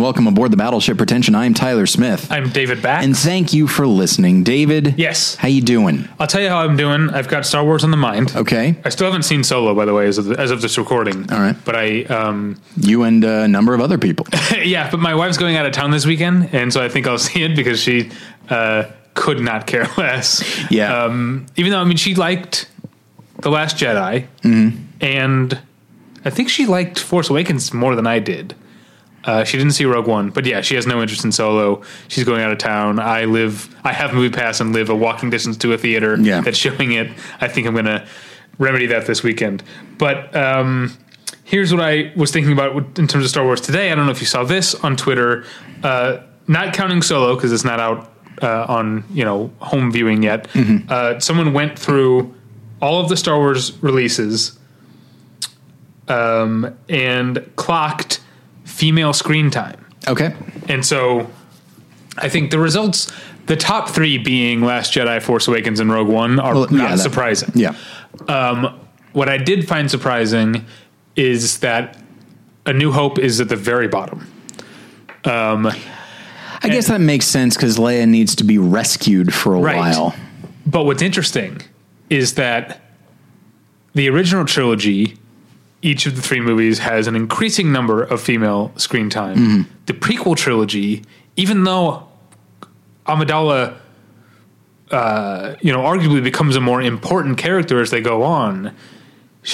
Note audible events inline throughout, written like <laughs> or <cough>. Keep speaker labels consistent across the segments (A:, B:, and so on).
A: Welcome aboard the Battleship Pretension. I'm Tyler Smith.
B: I'm David Bax.
A: and thank you for listening. David.
B: Yes.
A: How you doing?
B: I'll tell you how I'm doing. I've got Star Wars on the mind.
A: Okay.
B: I still haven't seen Solo, by the way, as of, as of this recording.
A: All right.
B: But I, um,
A: You and a number of other people. <laughs>
B: yeah, but my wife's going out of town this weekend, and so I think I'll <laughs> see it because she uh, could not care <laughs> less.
A: Yeah.
B: Um, even though, I mean, she liked The Last Jedi,
A: Mm-hmm.
B: and I think she liked Force Awakens more than I did. Uh, she didn't see Rogue One, but yeah, she has no interest in Solo. She's going out of town. I live, I have Movie Pass and live a walking distance to a theater
A: Yeah.
B: that's showing it. I think I'm going to remedy that this weekend. But um, here's what I was thinking about in terms of Star Wars today. I don't know if you saw this on Twitter, uh, not counting Solo because it's not out uh, on you know home viewing yet. Uh, someone went through all of the Star Wars releases um, and clocked female screen time.
A: Okay.
B: And so I think the results, the top three being Last Jedi, Force Awakens, and Rogue One, are
A: Well,
B: not
A: yeah, that-
B: surprising.
A: Yeah.
B: What I did find surprising is that A New Hope is at the very bottom.
A: Um, I guess that makes sense because Leia needs to be rescued for a
B: Right.
A: while.
B: But what's interesting is that the original trilogy, each of the three movies has an increasing number of female screen time.
A: Mm-hmm.
B: The prequel trilogy, even though Amidala, uh, you know, arguably becomes a more important character as they go on,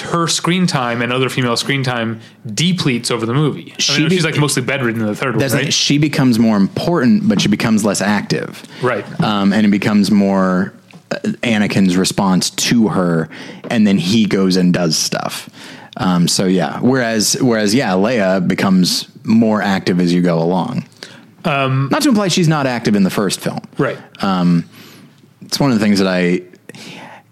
B: her screen time and other female screen time depletes over the movie. I
A: She
B: mean,
A: be-
B: she's like mostly bedridden in the third one, right?
A: she becomes more important, but she becomes less active.
B: Right.
A: Um, and it becomes more uh, Anakin's response to her, and then he goes and does stuff. Um, so yeah, whereas whereas yeah, Leia becomes more active as you go along. Um, not to imply she's not active in the first film.
B: right.
A: It's one of the things that I.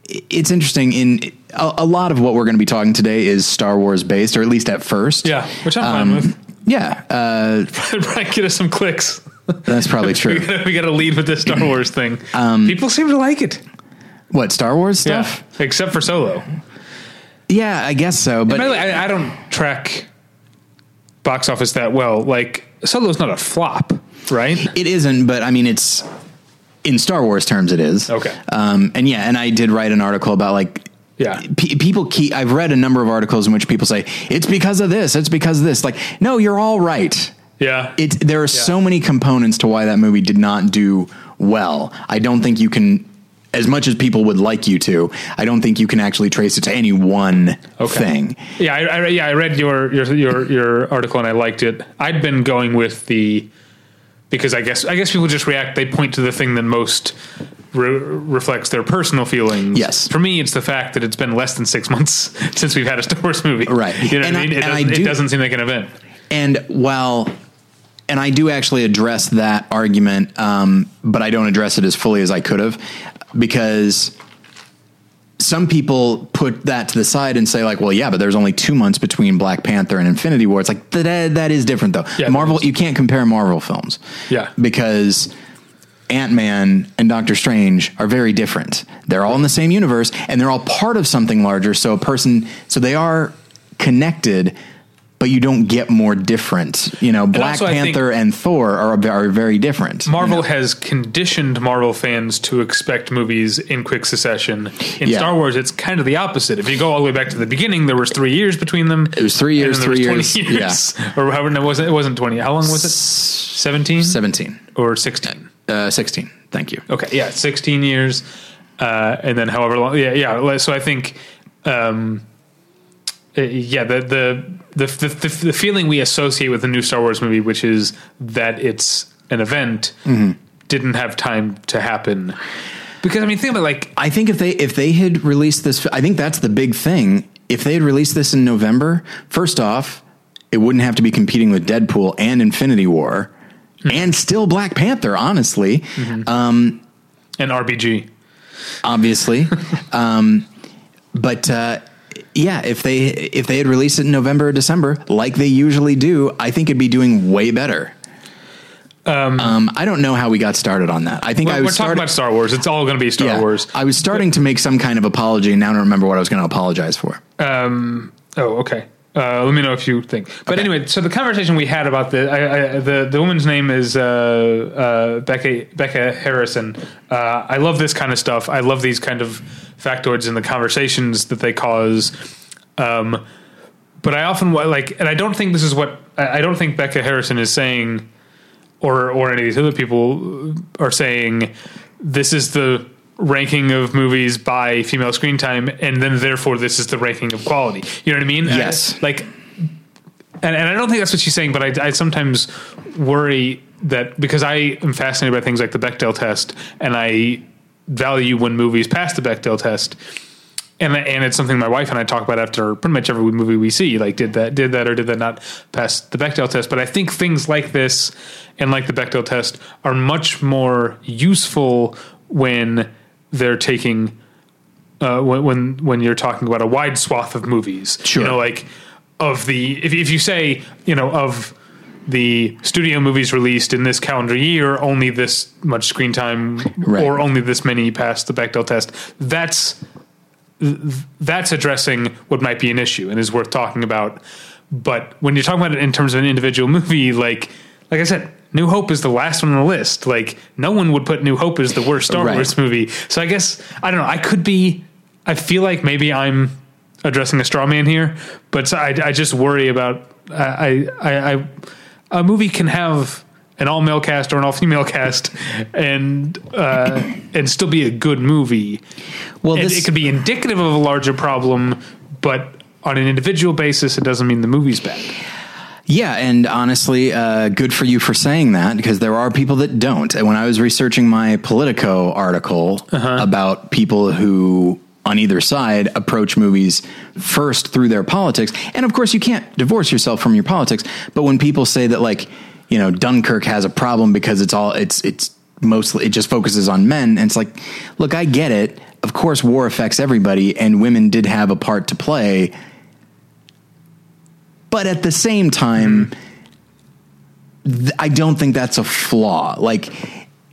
A: It's interesting in a, a lot of what we're going to be talking today is Star Wars based, or at least at first.
B: yeah, which I'm
A: Um,
B: fine with.
A: Yeah, uh, <laughs>
B: Brian, get us some clicks.
A: that's probably <laughs> true.
B: we gotta lead with this Star Wars thing.
A: Um,
B: People seem to like it.
A: what Star Wars stuff?
B: Yeah, except for Solo.
A: Yeah, I guess so. But
B: way, I, I don't track box office that well. Like Solo's not a flop, right?
A: It isn't, but I mean, it's in Star Wars terms, it is.
B: Okay.
A: Um, and yeah, and I did write an article about like,
B: Yeah.
A: pe people keep, I've read a number of articles in which people say, it's because of this, it's because of this. Like, no, you're all right.
B: Yeah.
A: It, there are so many components to why that movie did not do well. I don't think you can, as much as people would like you to, I don't think you can actually trace it to any one thing.
B: yeah, I, I, yeah, I read your, your your your article and I liked it. I'd been going with the because I guess I guess people just react. They point to the thing that most re- reflects their personal feelings.
A: Yes.
B: For me, it's the fact that it's been less than six <laughs> months since we've had a Star Wars movie.
A: Right.
B: You know
A: And
B: what
A: I-
B: mean? It doesn't,
A: do-
B: it doesn't seem like an event.
A: And while, and I do actually address that argument, um, but I don't address it as fully as I could have because some people put that to the side and say like, well, yeah, but there's only two months between Black Panther and Infinity War. It's like that, that is different though.
B: Yeah,
A: Marvel, you can't compare Marvel films.
B: Yeah.
A: Because Ant Man and Doctor Strange are very different. They're all in the same universe and they're all part of something larger. So a person, so they are connected, but you don't get more different. You know, Black
B: also,
A: Panther and Thor are, are very different.
B: Marvel has conditioned Marvel fans to expect movies in quick succession. In
A: Yeah.
B: Star Wars, it's kind of the opposite. If you go all the way back to the beginning, there was three years between them. It
A: was three years, three
B: 20
A: years,
B: or however. No, it wasn't. It wasn't twenty. How long was it? Seventeen
A: 17,
B: or sixteen?
A: uh, 16. Thank you.
B: Okay, yeah, sixteen years, uh, and then however long. Yeah, yeah. So I think, um, uh, yeah, the the, the the the the feeling we associate with the new Star Wars movie, which is that it's an event,
A: Mm-hmm.
B: didn't have time to happen. Because I mean, think about like
A: I think if they if they had released this, I think that's the big thing. If they had released this in November, first off, it wouldn't have to be competing with Deadpool and Infinity War, and still Black Panther. Honestly,
B: um and RBG.
A: obviously, <laughs> um, but uh, yeah, if they if they had released it in November or December, like they usually do, I think it'd be doing way better. Um, I don't know how we got started on that. I think I
B: We're,
A: was
B: we're talking
A: started-
B: about Star Wars. It's all going to be Star
A: yeah,
B: Wars.
A: I was starting to make some kind of apology, and now I don't remember what I was going to apologize for.
B: Oh, okay. Uh, let me know if you think. But anyway, so the conversation we had about the I, I, the the woman's name is uh, uh, Becca Becca Harrison. Uh, I love this kind of stuff. I love these kind of factoids and the conversations that they cause. Um, but I often like, and I don't think this is what I I don't think Becca Harrison is saying, or or any of these other people are saying. This is the ranking of movies by female screen time, and then therefore this is the ranking of quality. You know what I mean?
A: Uh, yes.
B: I- like, and, and I don't think that's what she's saying, but I, I sometimes worry that because I am fascinated by things like the Bechdel test, and I value when movies pass the Bechdel test and and it's something my wife and I talk about after pretty much every movie we see. Like, did that did that or did that not pass the Bechdel test? But I think things like this and like the Bechdel test are much more useful when they're taking uh, when when when you're talking about a wide swath of movies.
A: Sure.
B: you know, like of the if if you say you know of the studio movies released in this calendar year, only this much screen time
A: Right.
B: or only this many passed the Bechdel test. That's that's addressing what might be an issue and is worth talking about. But when you're talking about it in terms of an individual movie, like like I said, New Hope is the last one on the list. Like no one would put New Hope as the worst Star
A: Right.
B: Wars movie. So I guess I don't know. I could be. I feel like maybe I'm addressing a straw man here, but I, I just worry about I, I, I a movie can have an all male cast or an all female <laughs> cast and uh, and still be a good movie.
A: Well, this
B: it could be indicative of a larger problem, but on an individual basis, it doesn't mean the movie's bad.
A: Yeah, and honestly, uh, good for you for saying that because there are people that don't. And when I was researching my Politico article about people who, on either side, approach movies first through their politics, and of course, you can't divorce yourself from your politics. But when people say that, like, you know, Dunkirk has a problem because it's all it's it's mostly it just focuses on men, and it's like, look, I get it. Of course, war affects everybody, and women did have a part to play but at the same time mm-hmm. th- i don't think that's a flaw. Like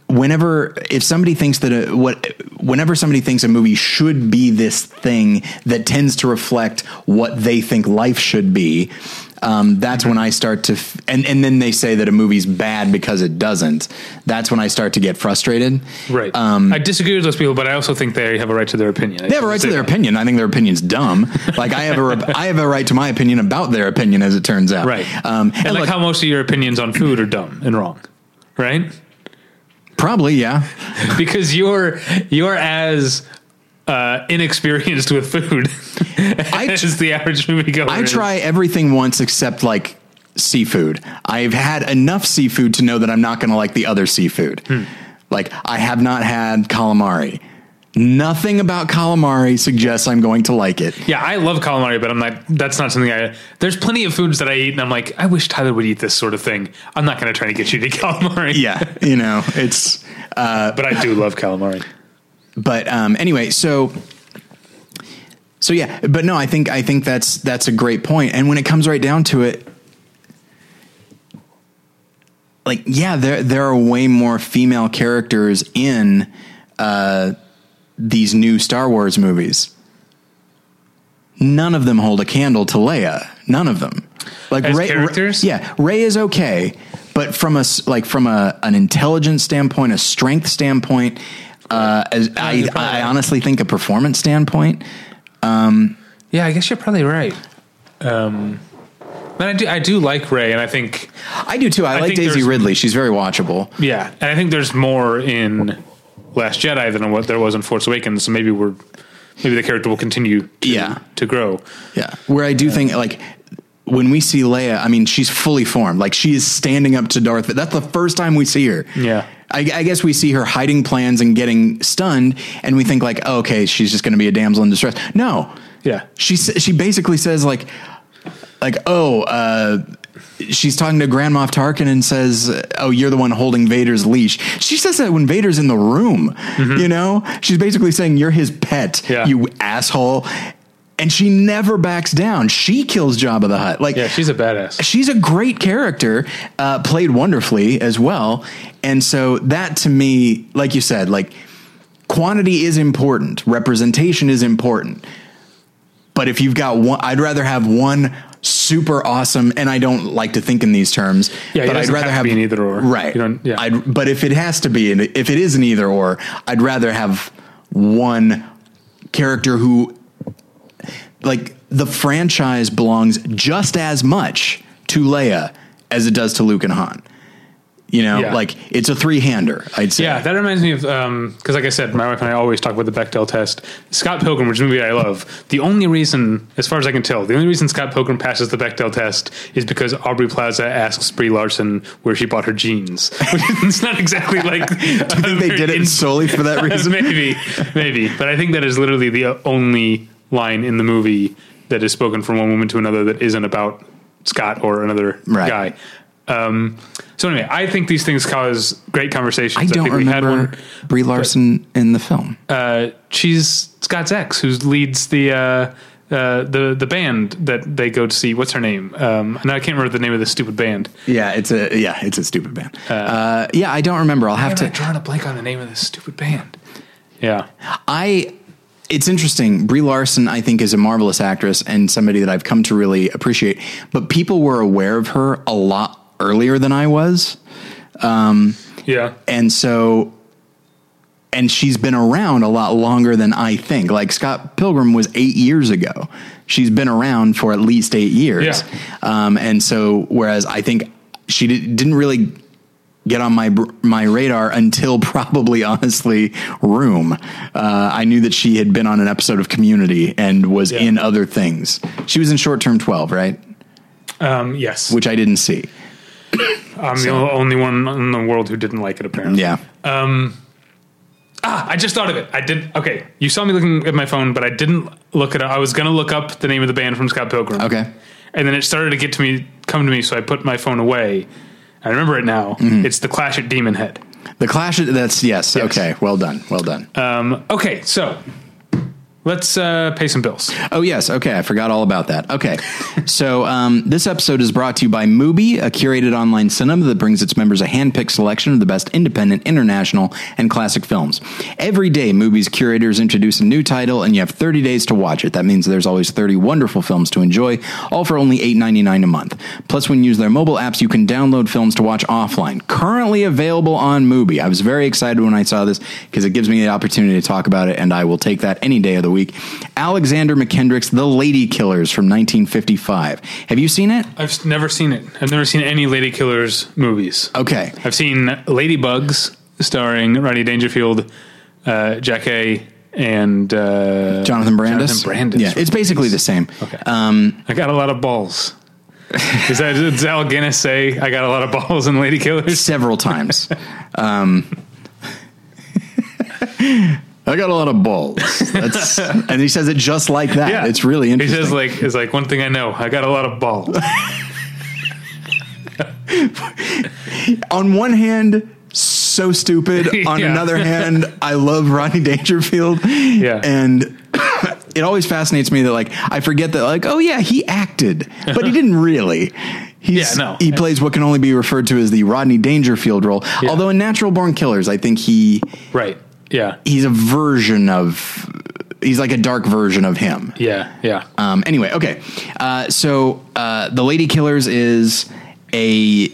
A: whenever if somebody thinks that a, what whenever somebody thinks a movie should be this thing that tends to reflect what they think life should be um, that's when I start to, f- and and then they say that a movie's bad because it doesn't. That's when I start to get frustrated.
B: Right.
A: Um,
B: I disagree with those people, but I also think they have a right to their opinion.
A: they have a right to their opinion. I think their opinion's dumb. <laughs> Like I have a, re- I have a right to my opinion about their opinion, as it turns out.
B: Right.
A: Um,
B: and,
A: and
B: like
A: look,
B: how most of your opinions on food are dumb and wrong, right?
A: probably, yeah. <laughs>
B: because you're you're as uh, inexperienced with food
A: I- <laughs>
B: as the average moviegoer.
A: I
B: is.
A: try everything once except like seafood. I've had enough seafood to know that I'm not going to like the other seafood.
B: Hmm.
A: Like I have not had calamari. Nothing about calamari suggests I'm going to like it.
B: Yeah, I love calamari, but I'm not. That's not something I. There's plenty of foods that I eat, and I'm like, I wish Tyler would eat this sort of thing. I'm not going to try to get you to <laughs> calamari.
A: Yeah, you know, it's uh
B: but I do love calamari.
A: But um, anyway, so so yeah, but no, I think I think that's that's a great point. And when it comes right down to it, like yeah, there there are way more female characters in uh, these new Star Wars movies. None of them hold a candle to Leia. None of them. Like
B: As
A: Rey,
B: characters?
A: yeah, Rey is okay, but from a like from a an intelligence standpoint, a strength standpoint, uh, as I, I honestly think a performance standpoint,
B: Yeah, I guess you're probably right. Um, but I do. I do like Rey, and I think
A: I do too. I, like Daisy Ridley; she's very watchable.
B: yeah, and I think there's more in Last Jedi than what there was in Force Awakens. So maybe we're maybe the character will continue to,
A: Yeah.
B: to grow.
A: Yeah, where I do think like when we see Leia, I mean, she's fully formed. Like she is standing up to Darth. That's the first time we see her.
B: Yeah.
A: I, I guess we see her hiding plans and getting stunned, and we think like, oh, okay, she's just going to be a damsel in distress. No,
B: Yeah.
A: she she basically says like, like, oh, uh, she's talking to Grand Moff Tarkin and says, "Oh, you're the one holding Vader's leash." She says that when Vader's in the room. You know, she's basically saying, "You're his pet,
B: Mm-hmm. Yeah.
A: you asshole." And she never backs down. She kills Jabba the Hutt. Like,
B: Yeah, she's a badass.
A: she's a great character, uh, played wonderfully as well. And so that to me, like you said, like quantity is important, representation is important. But if you've got one, I'd rather have one super awesome, and I don't like to think in these terms.
B: Yeah,
A: but I'd rather
B: have to
A: have
B: be an either or.
A: Right.
B: Yeah.
A: I'd, but if it has to be, if it is an either or, I'd rather have one character who, like, the franchise belongs just as much to Leia as it does to Luke and Han. You know,
B: Yeah.
A: like it's a three hander. I'd say.
B: Yeah, that reminds me of um, because, like I said, my wife and I always talk about the Bechdel test. Scott Pilgrim, which is a movie I love. The only reason, as far as I can tell, the only reason Scott Pilgrim passes the Bechdel test is because Aubrey Plaza asks Brie Larson where she bought her jeans. <laughs> It's not exactly like. <laughs> Do you
A: think they did it solely for that <laughs> reason?
B: maybe, maybe, but I think that is literally the only line in the movie that is spoken from one woman to another that isn't about Scott or another
A: Right.
B: guy. Um, so anyway, I think these things cause great conversations.
A: I don't
B: think we had
A: remember
B: one.
A: Brie Larson in the film.
B: Uh, she's Scott's ex, who leads the uh, uh, the the band that they go to see. What's her name? Um, no, I can't remember the name of the stupid band.
A: Yeah, it's a yeah, it's a stupid band. Uh, yeah, I don't remember. I'll have to.
B: drawing a blank on the name of this stupid band. Yeah,
A: I. It's interesting. Brie Larson, I think, is a marvelous actress and somebody that I've come to really appreciate. But people were aware of her a lot earlier than I was,
B: yeah.
A: and so, and she's been around a lot longer than I think. Like Scott Pilgrim was eight years ago. She's been around for at least eight years,
B: Yeah.
A: um, and so whereas I think she did, didn't really get on my my radar until <laughs> probably honestly Room. Uh, I knew that she had been on an episode of Community and was
B: Yeah.
A: in other things. She was in Short Term Twelve, right?
B: Um, yes,
A: Which I didn't see. <coughs>
B: I'm the only one in the world who didn't like it. Apparently,
A: Yeah.
B: Ah, I just thought of it. I did. Okay, you saw me looking at my phone, but I didn't look at it. I was going to look up the name of the band from Scott Pilgrim.
A: Okay.
B: and then it started to get to me, come to me, so I put my phone away. I remember it now.
A: Mm-hmm.
B: It's the Clash at Demon Head.
A: The Clash. That's yes. Okay. Well done. Well done.
B: Um, okay, so let's uh, pay some bills.
A: Oh yes, okay. I forgot all about that. Okay, <laughs> so um, this episode is brought to you by Mubi, a curated online cinema that brings its members a hand-picked selection of the best independent, international, and classic films. Every day, Mubi's curators introduce a new title, and you have 30 days to watch it. That means there's always 30 wonderful films to enjoy, all for only $8.99 a month. Plus, when you use their mobile apps, you can download films to watch offline. Currently available on Mubi. I was very excited when I saw this because it gives me the opportunity to talk about it, and I will take that any day of the week. Alexander Mackendrick's The Lady Killers from 1955. Have you seen it?
B: I've never seen it. I've never seen any Lady Killers movies.
A: Okay.
B: I've seen Ladybugs, starring Rodney Dangerfield, uh, Jackée, and uh,
A: Jonathan Brandis?
B: Jonathan Brandis.
A: Yeah, it's basically the same.
B: Okay.
A: Um,
B: I got a lot of balls. Is that does Alec Guinness say I got a lot of balls in Lady Killers?
A: several times. um, <laughs> I got a lot of balls. That's, <laughs> and he says it just like that. Yeah. It's really interesting.
B: He says like it's like one thing I know. I got a lot of balls. <laughs>
A: on one hand, so stupid. <laughs> On
B: Yeah.
A: another hand, I love Rodney Dangerfield.
B: Yeah.
A: And <coughs> it always fascinates me that like I forget that like, oh yeah, he acted, but he didn't really. He's,
B: Yeah, no.
A: He plays what can only be referred to as the Rodney Dangerfield role. Although in Natural Born Killers, I think he
B: right. Yeah.
A: he's a version of he's like a dark version of him.
B: Yeah. Yeah.
A: Um, anyway, okay. Uh, so uh, the Lady Killers is a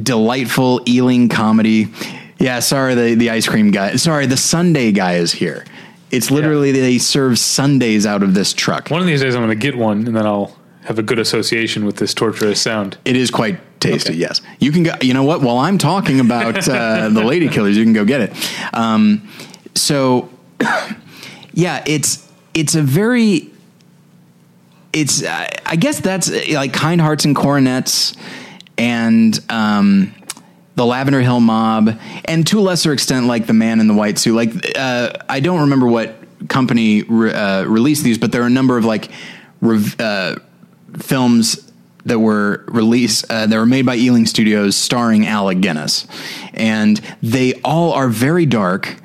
A: delightful Ealing comedy. Yeah, sorry, the the ice cream guy. Sorry, the sundae guy is here. It's literally they serve sundaes out of this truck.
B: One of these days I'm going to get one, and then I'll have a good association with this torturous sound.
A: It is quite tasty.
B: Okay.
A: Yes, you can go. You know what? While I'm talking about uh, <laughs> the Lady Killers, you can go get it. Um, so, <coughs> yeah, it's it's a very it's I guess that's uh, like Kind Hearts and Coronets and um, the Lavender Hill Mob, and to a lesser extent, like the Man in the White Suit. Like uh, I don't remember what company re- uh, released these, but there are a number of like rev- uh, films that were released uh, that were made by Ealing Studios starring Alec Guinness, and they all are very dark.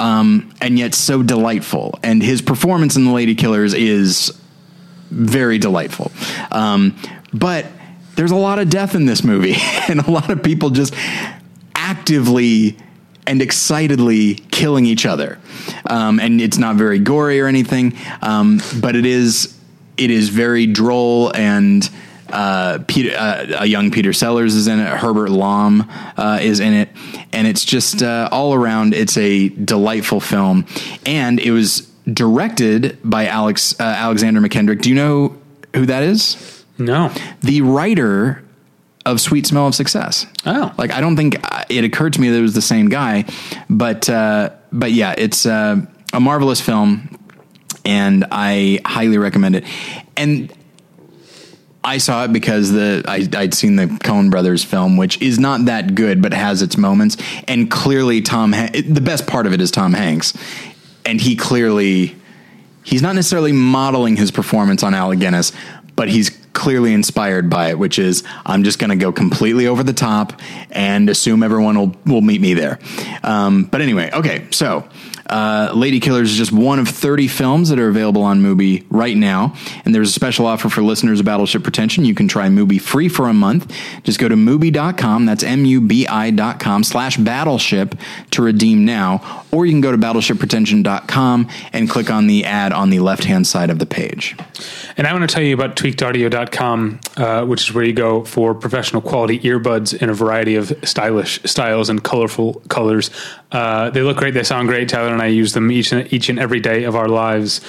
A: Um, and yet so delightful, and his performance in The Lady Killers is very delightful. Um, but there's a lot of death in this movie, <laughs> and a lot of people just actively and excitedly killing each other. Um, and it's not very gory or anything, um, but it is it is very droll and Uh, Peter, uh, a young Peter Sellers is in it. Herbert Lom uh, is in it, and it's just uh, all around. It's a delightful film, and it was directed by Alex uh, Alexander Mackendrick. Do you know who that is?
B: No.
A: The writer of Sweet Smell of Success.
B: Oh.
A: like I don't think uh, it occurred to me that it was the same guy, but uh, but yeah, it's uh, a marvelous film, and I highly recommend it. And I saw it because the I, I'd seen the Coen Brothers film, which is not that good, but has its moments. And clearly, Tom the best part of it is Tom Hanks, and he clearly he's not necessarily modeling his performance on Alec Guinness, but he's clearly inspired by it, which is I'm just going to go completely over the top and assume everyone will will meet me there. Um, but anyway, okay, so. Uh, Lady Killers is just one of 30 films that are available on Mubi right now. And there's a special offer for listeners of Battleship Pretension. You can try Mubi free for a month. Just go to Mubi.com, that's M-U-B-I.com slash Battleship to redeem now. Or you can go to BattleshipPretension.com and click on the ad on the left-hand side of the page.
B: And I want to tell you about tweakedaudio.com, uh, which is where you go for professional quality earbuds in a variety of stylish styles and colorful colors. Uh, they look great. They sound great. Tyler I use them each and, each and every day of our lives.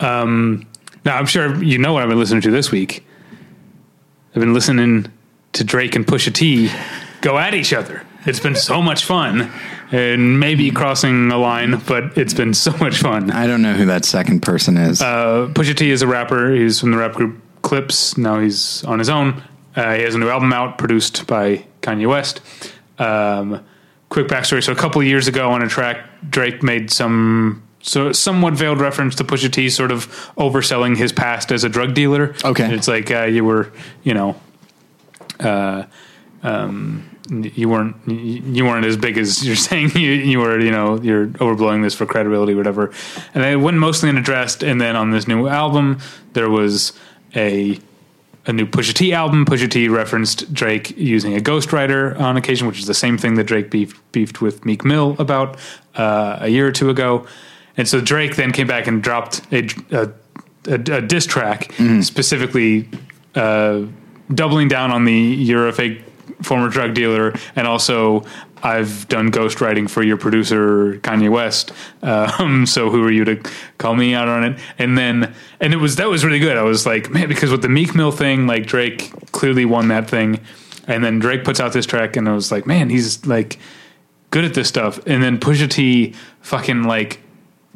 B: Um, now, I'm sure you know what I've been listening to this week. I've been listening to Drake and Pusha T go at each other. It's been so much fun, and maybe crossing a line, but it's been so much fun.
A: I don't know who that second person is.
B: Uh, Pusha T is a rapper. He's from the rap group Clipse. Now he's on his own. Uh, he has a new album out, produced by Kanye West. Um, quick backstory: so a couple of years ago on a track, Drake made some so somewhat veiled reference to Pusha T, sort of overselling his past as a drug dealer.
A: Okay.
B: it's like uh, you were, you know, uh, um, you weren't you weren't as big as <laughs> you're saying you you were you know you're overblowing this for credibility whatever and it went mostly unaddressed and then on this new album there was a a new Pusha T album. Pusha T referenced Drake using a ghostwriter on occasion which is the same thing that Drake beefed, beefed with Meek Mill about uh, a year or two ago. And so Drake then came back and dropped a a, a, a diss track specifically uh, doubling down on the you're a fake former drug dealer and also I've done ghostwriting for your producer Kanye West. Um, <laughs> so who are you to call me out on it? And then and it was that was really good. I was like, man, because with the Meek Mill thing, like Drake clearly won that thing. And then Drake puts out this track and I was like, man, he's like good at this stuff. And then Pusha T fucking like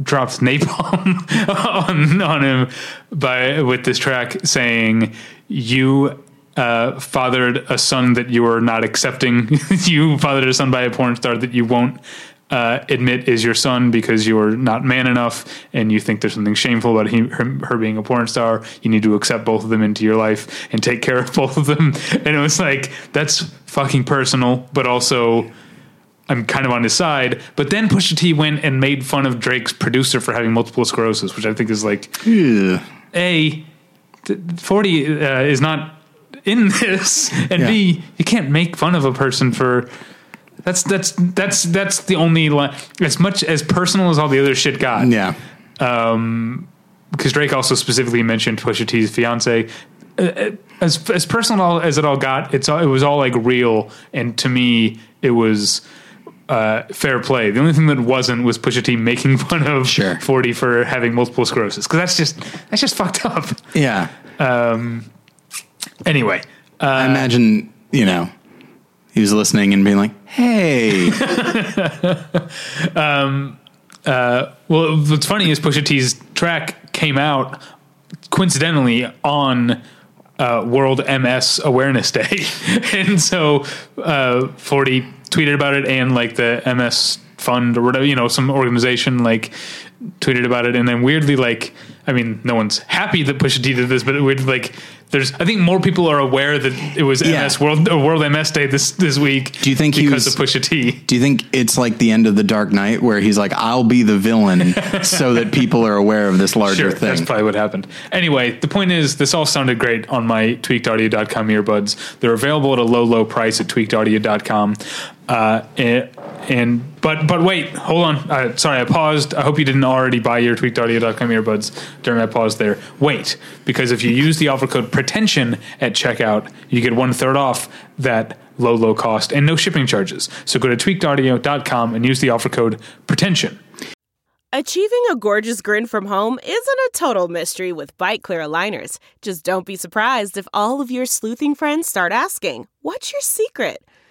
B: drops napalm <laughs> on on him by with this track saying you uh, fathered a son that you are not accepting. <laughs> you fathered a son by a porn star that you won't uh, admit is your son because you are not man enough and you think there's something shameful about him, her, her being a porn star. You need to accept both of them into your life and take care of <laughs> both of them. And it was like, that's fucking personal, but also I'm kind of on his side. But then Pusha T went and made fun of Drake's producer for having multiple sclerosis, which I think is like,
A: Ugh.
B: A, 40 uh, is not in this, and
A: Yeah.
B: B, you can't make fun of a person for. That's that's that's that's the only line. As much as personal as all the other shit got,
A: Yeah.
B: because Drake also specifically mentioned Pusha T's fiance. Uh, As as personal as it all got, it's all, it was all like real, and to me, it was uh, fair play. The only thing that wasn't was Pusha T making <laughs> fun of
A: Sure.
B: Forty for having multiple sclerosis, because that's just that's just fucked up.
A: Yeah.
B: Anyway,
A: I imagine, you know, he was listening and being like, hey. <laughs>
B: well, what's funny is Pusha T's track came out coincidentally on uh, World MS Awareness Day, <laughs> and so uh, Forty tweeted about it, and like the MS Fund or whatever, you know, some organization like tweeted about it, and then weirdly, like, I mean, no one's happy that Pusha T did this, but it would like. There's, I think more people are aware that it was
A: Yeah.
B: MS World uh, World MS Day this this week.
A: Do you think he
B: because
A: was-
B: of Pusha T?
A: Do you think it's like the end of the Dark Knight where he's like, I'll be the villain <laughs> so that people are aware of this larger
B: Sure, that's probably what happened. Anyway, the point is, this all sounded great on my tweakedaudio.com earbuds. They're available at a low, low price at tweakedaudio.com. Uh, and, and but but wait, hold on. Uh, sorry, I paused. I hope you didn't already buy your tweakedaudio.com earbuds during my pause there. Wait, because if you use the offer code pretension at checkout, you get one third off that low low cost and no shipping charges. So go to tweakedaudio.com and use the offer code pretension.
C: Achieving a gorgeous grin from home isn't a total mystery with Byte Clear aligners. Just don't be surprised if all of your sleuthing friends start asking, "What's your secret?"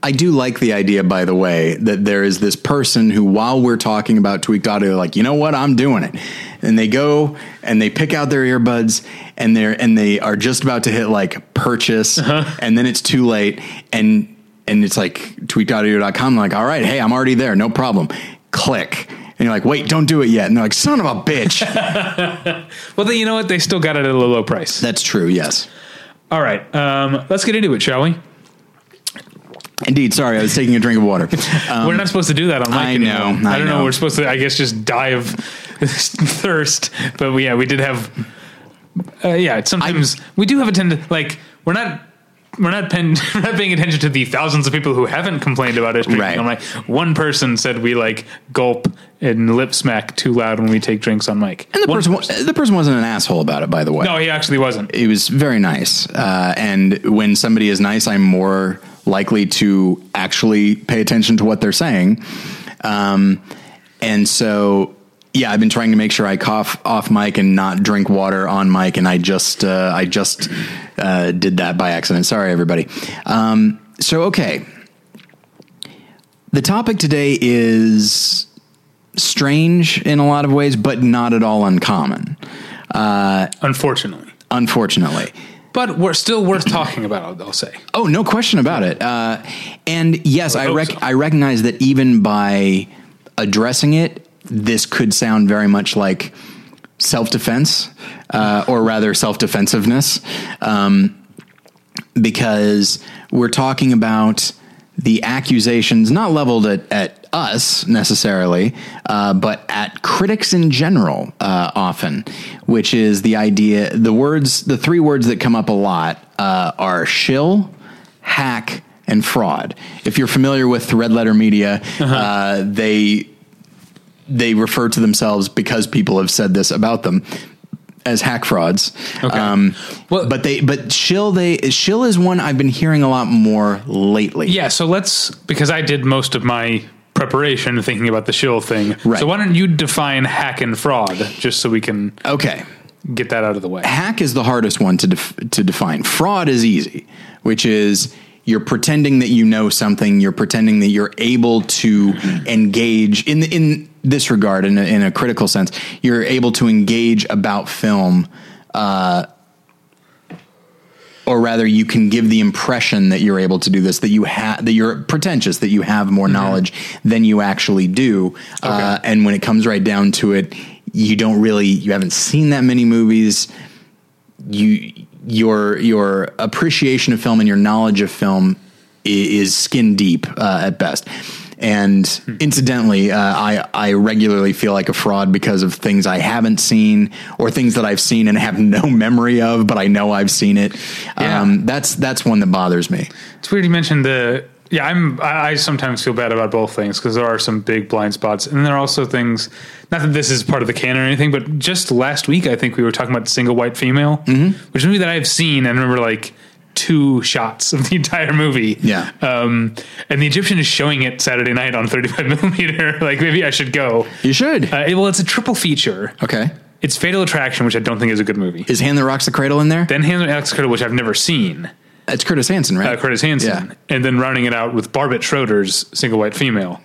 A: I do like the idea, by the way, that there is this person who, while we're talking about tweaked audio, like, you know what, I'm doing it, and they go and they pick out their earbuds and they're and they are just about to hit like purchase, and then it's too late, and and it's like tweakedaudio.com, like, all right, hey, I'm already there, no problem. Click. And you're like, wait, don't do it yet. And they're like, son of a bitch. <laughs>
B: Well, then you know what? They still got it at a low, low price.
A: That's true, yes.
B: All right, um, let's get into it, shall we?
A: Indeed, sorry, I was taking a drink of water. <laughs> Um,
B: We're not supposed to do that on mic
A: I
B: anymore.
A: know, I
B: I don't know.
A: know.
B: We're supposed to, I guess, just die of <laughs> thirst. But we, yeah, we did have. Uh, yeah, sometimes we do have a tendency. Like we're not. We're not, pen, <laughs> we're not paying attention to the thousands of people who haven't complained about us drinking.
A: Right.
B: on mic. One person said we like gulp and lip smack too loud when we take drinks on mic.
A: and the
B: One
A: person, the person wasn't an asshole about it, by the way.
B: No, he actually wasn't.
A: it was very nice. Uh, and when somebody is nice, I'm more likely to actually pay attention to what they're saying. Um, and so, yeah, I've been trying to make sure I cough off mic and not drink water on mic, and I just uh, I just uh, did that by accident. Sorry, everybody. Um, so, okay, the topic today is strange in a lot of ways, but not at all uncommon.
B: Unfortunately,
A: Unfortunately.
B: But we're still worth <coughs> talking about. I'll say.
A: Oh, no question about it. Uh, and yes,
B: I
A: I rec-
B: so.
A: I recognize that even by addressing it, this could sound very much like self defense, uh, or rather self defensiveness, um, because we're talking about the accusations not leveled at, at us necessarily, uh, but at critics in general, uh, often, which is the idea, the words, the three words that come up a lot uh, are shill, hack, and fraud. If you're familiar with Red Letter Media, uh, they they refer to themselves because people have said this about them as hack frauds.
B: Okay.
A: Um,
B: Well-
A: but they but shill they shill is one I've been hearing a lot more lately.
B: Yeah, so let's because I did most of my preparation thinking about the shill thing.
A: Right.
B: So why don't you define hack and fraud just so we can
A: Okay.
B: get that out of the way?
A: Hack is the hardest one to def- to define. Fraud is easy, which is you're pretending that you know something. You're pretending that you're able to engage in in this regard, in a, in a critical sense. You're able to engage about film, uh, or rather, you can give the impression that you're able to do this. That you have that you're pretentious. That you have more knowledge than you actually do. Uh, and when it comes right down to it, you don't really you haven't seen that many movies you your your appreciation of film and your knowledge of film is skin deep uh, at best. And incidentally, uh, I I regularly feel like a fraud because of things I haven't seen or things that I've seen and have <laughs> no memory of, but I know I've seen it.
B: Yeah.
A: Um, that's that's one that bothers me.
B: It's weird you mentioned the. Yeah, I'm. I I sometimes feel bad about both things because there are some big blind spots, and there are also things. Not that this is part of the canon or anything, but just last week I think we were talking about single white female, mm-hmm. which is a movie that I have seen and remember like two shots of the <laughs> entire movie.
A: Yeah.
B: Um, and the Egyptian is showing it Saturday night on 35 <laughs> millimeter. like maybe I should go.
A: You should.
B: Uh, it- well, it's a triple feature.
A: okay.
B: It's Fatal Attraction, which I don't think is a good movie.
A: Is Hand That Rocks the Cradle in there?
B: then Hands Rocks the Cradle, which I've never seen.
A: That's Curtis Hanson, right?
B: uh, Curtis Hanson,
A: Yeah.
B: and then rounding it out with Barbet Schroeder's Single White Female.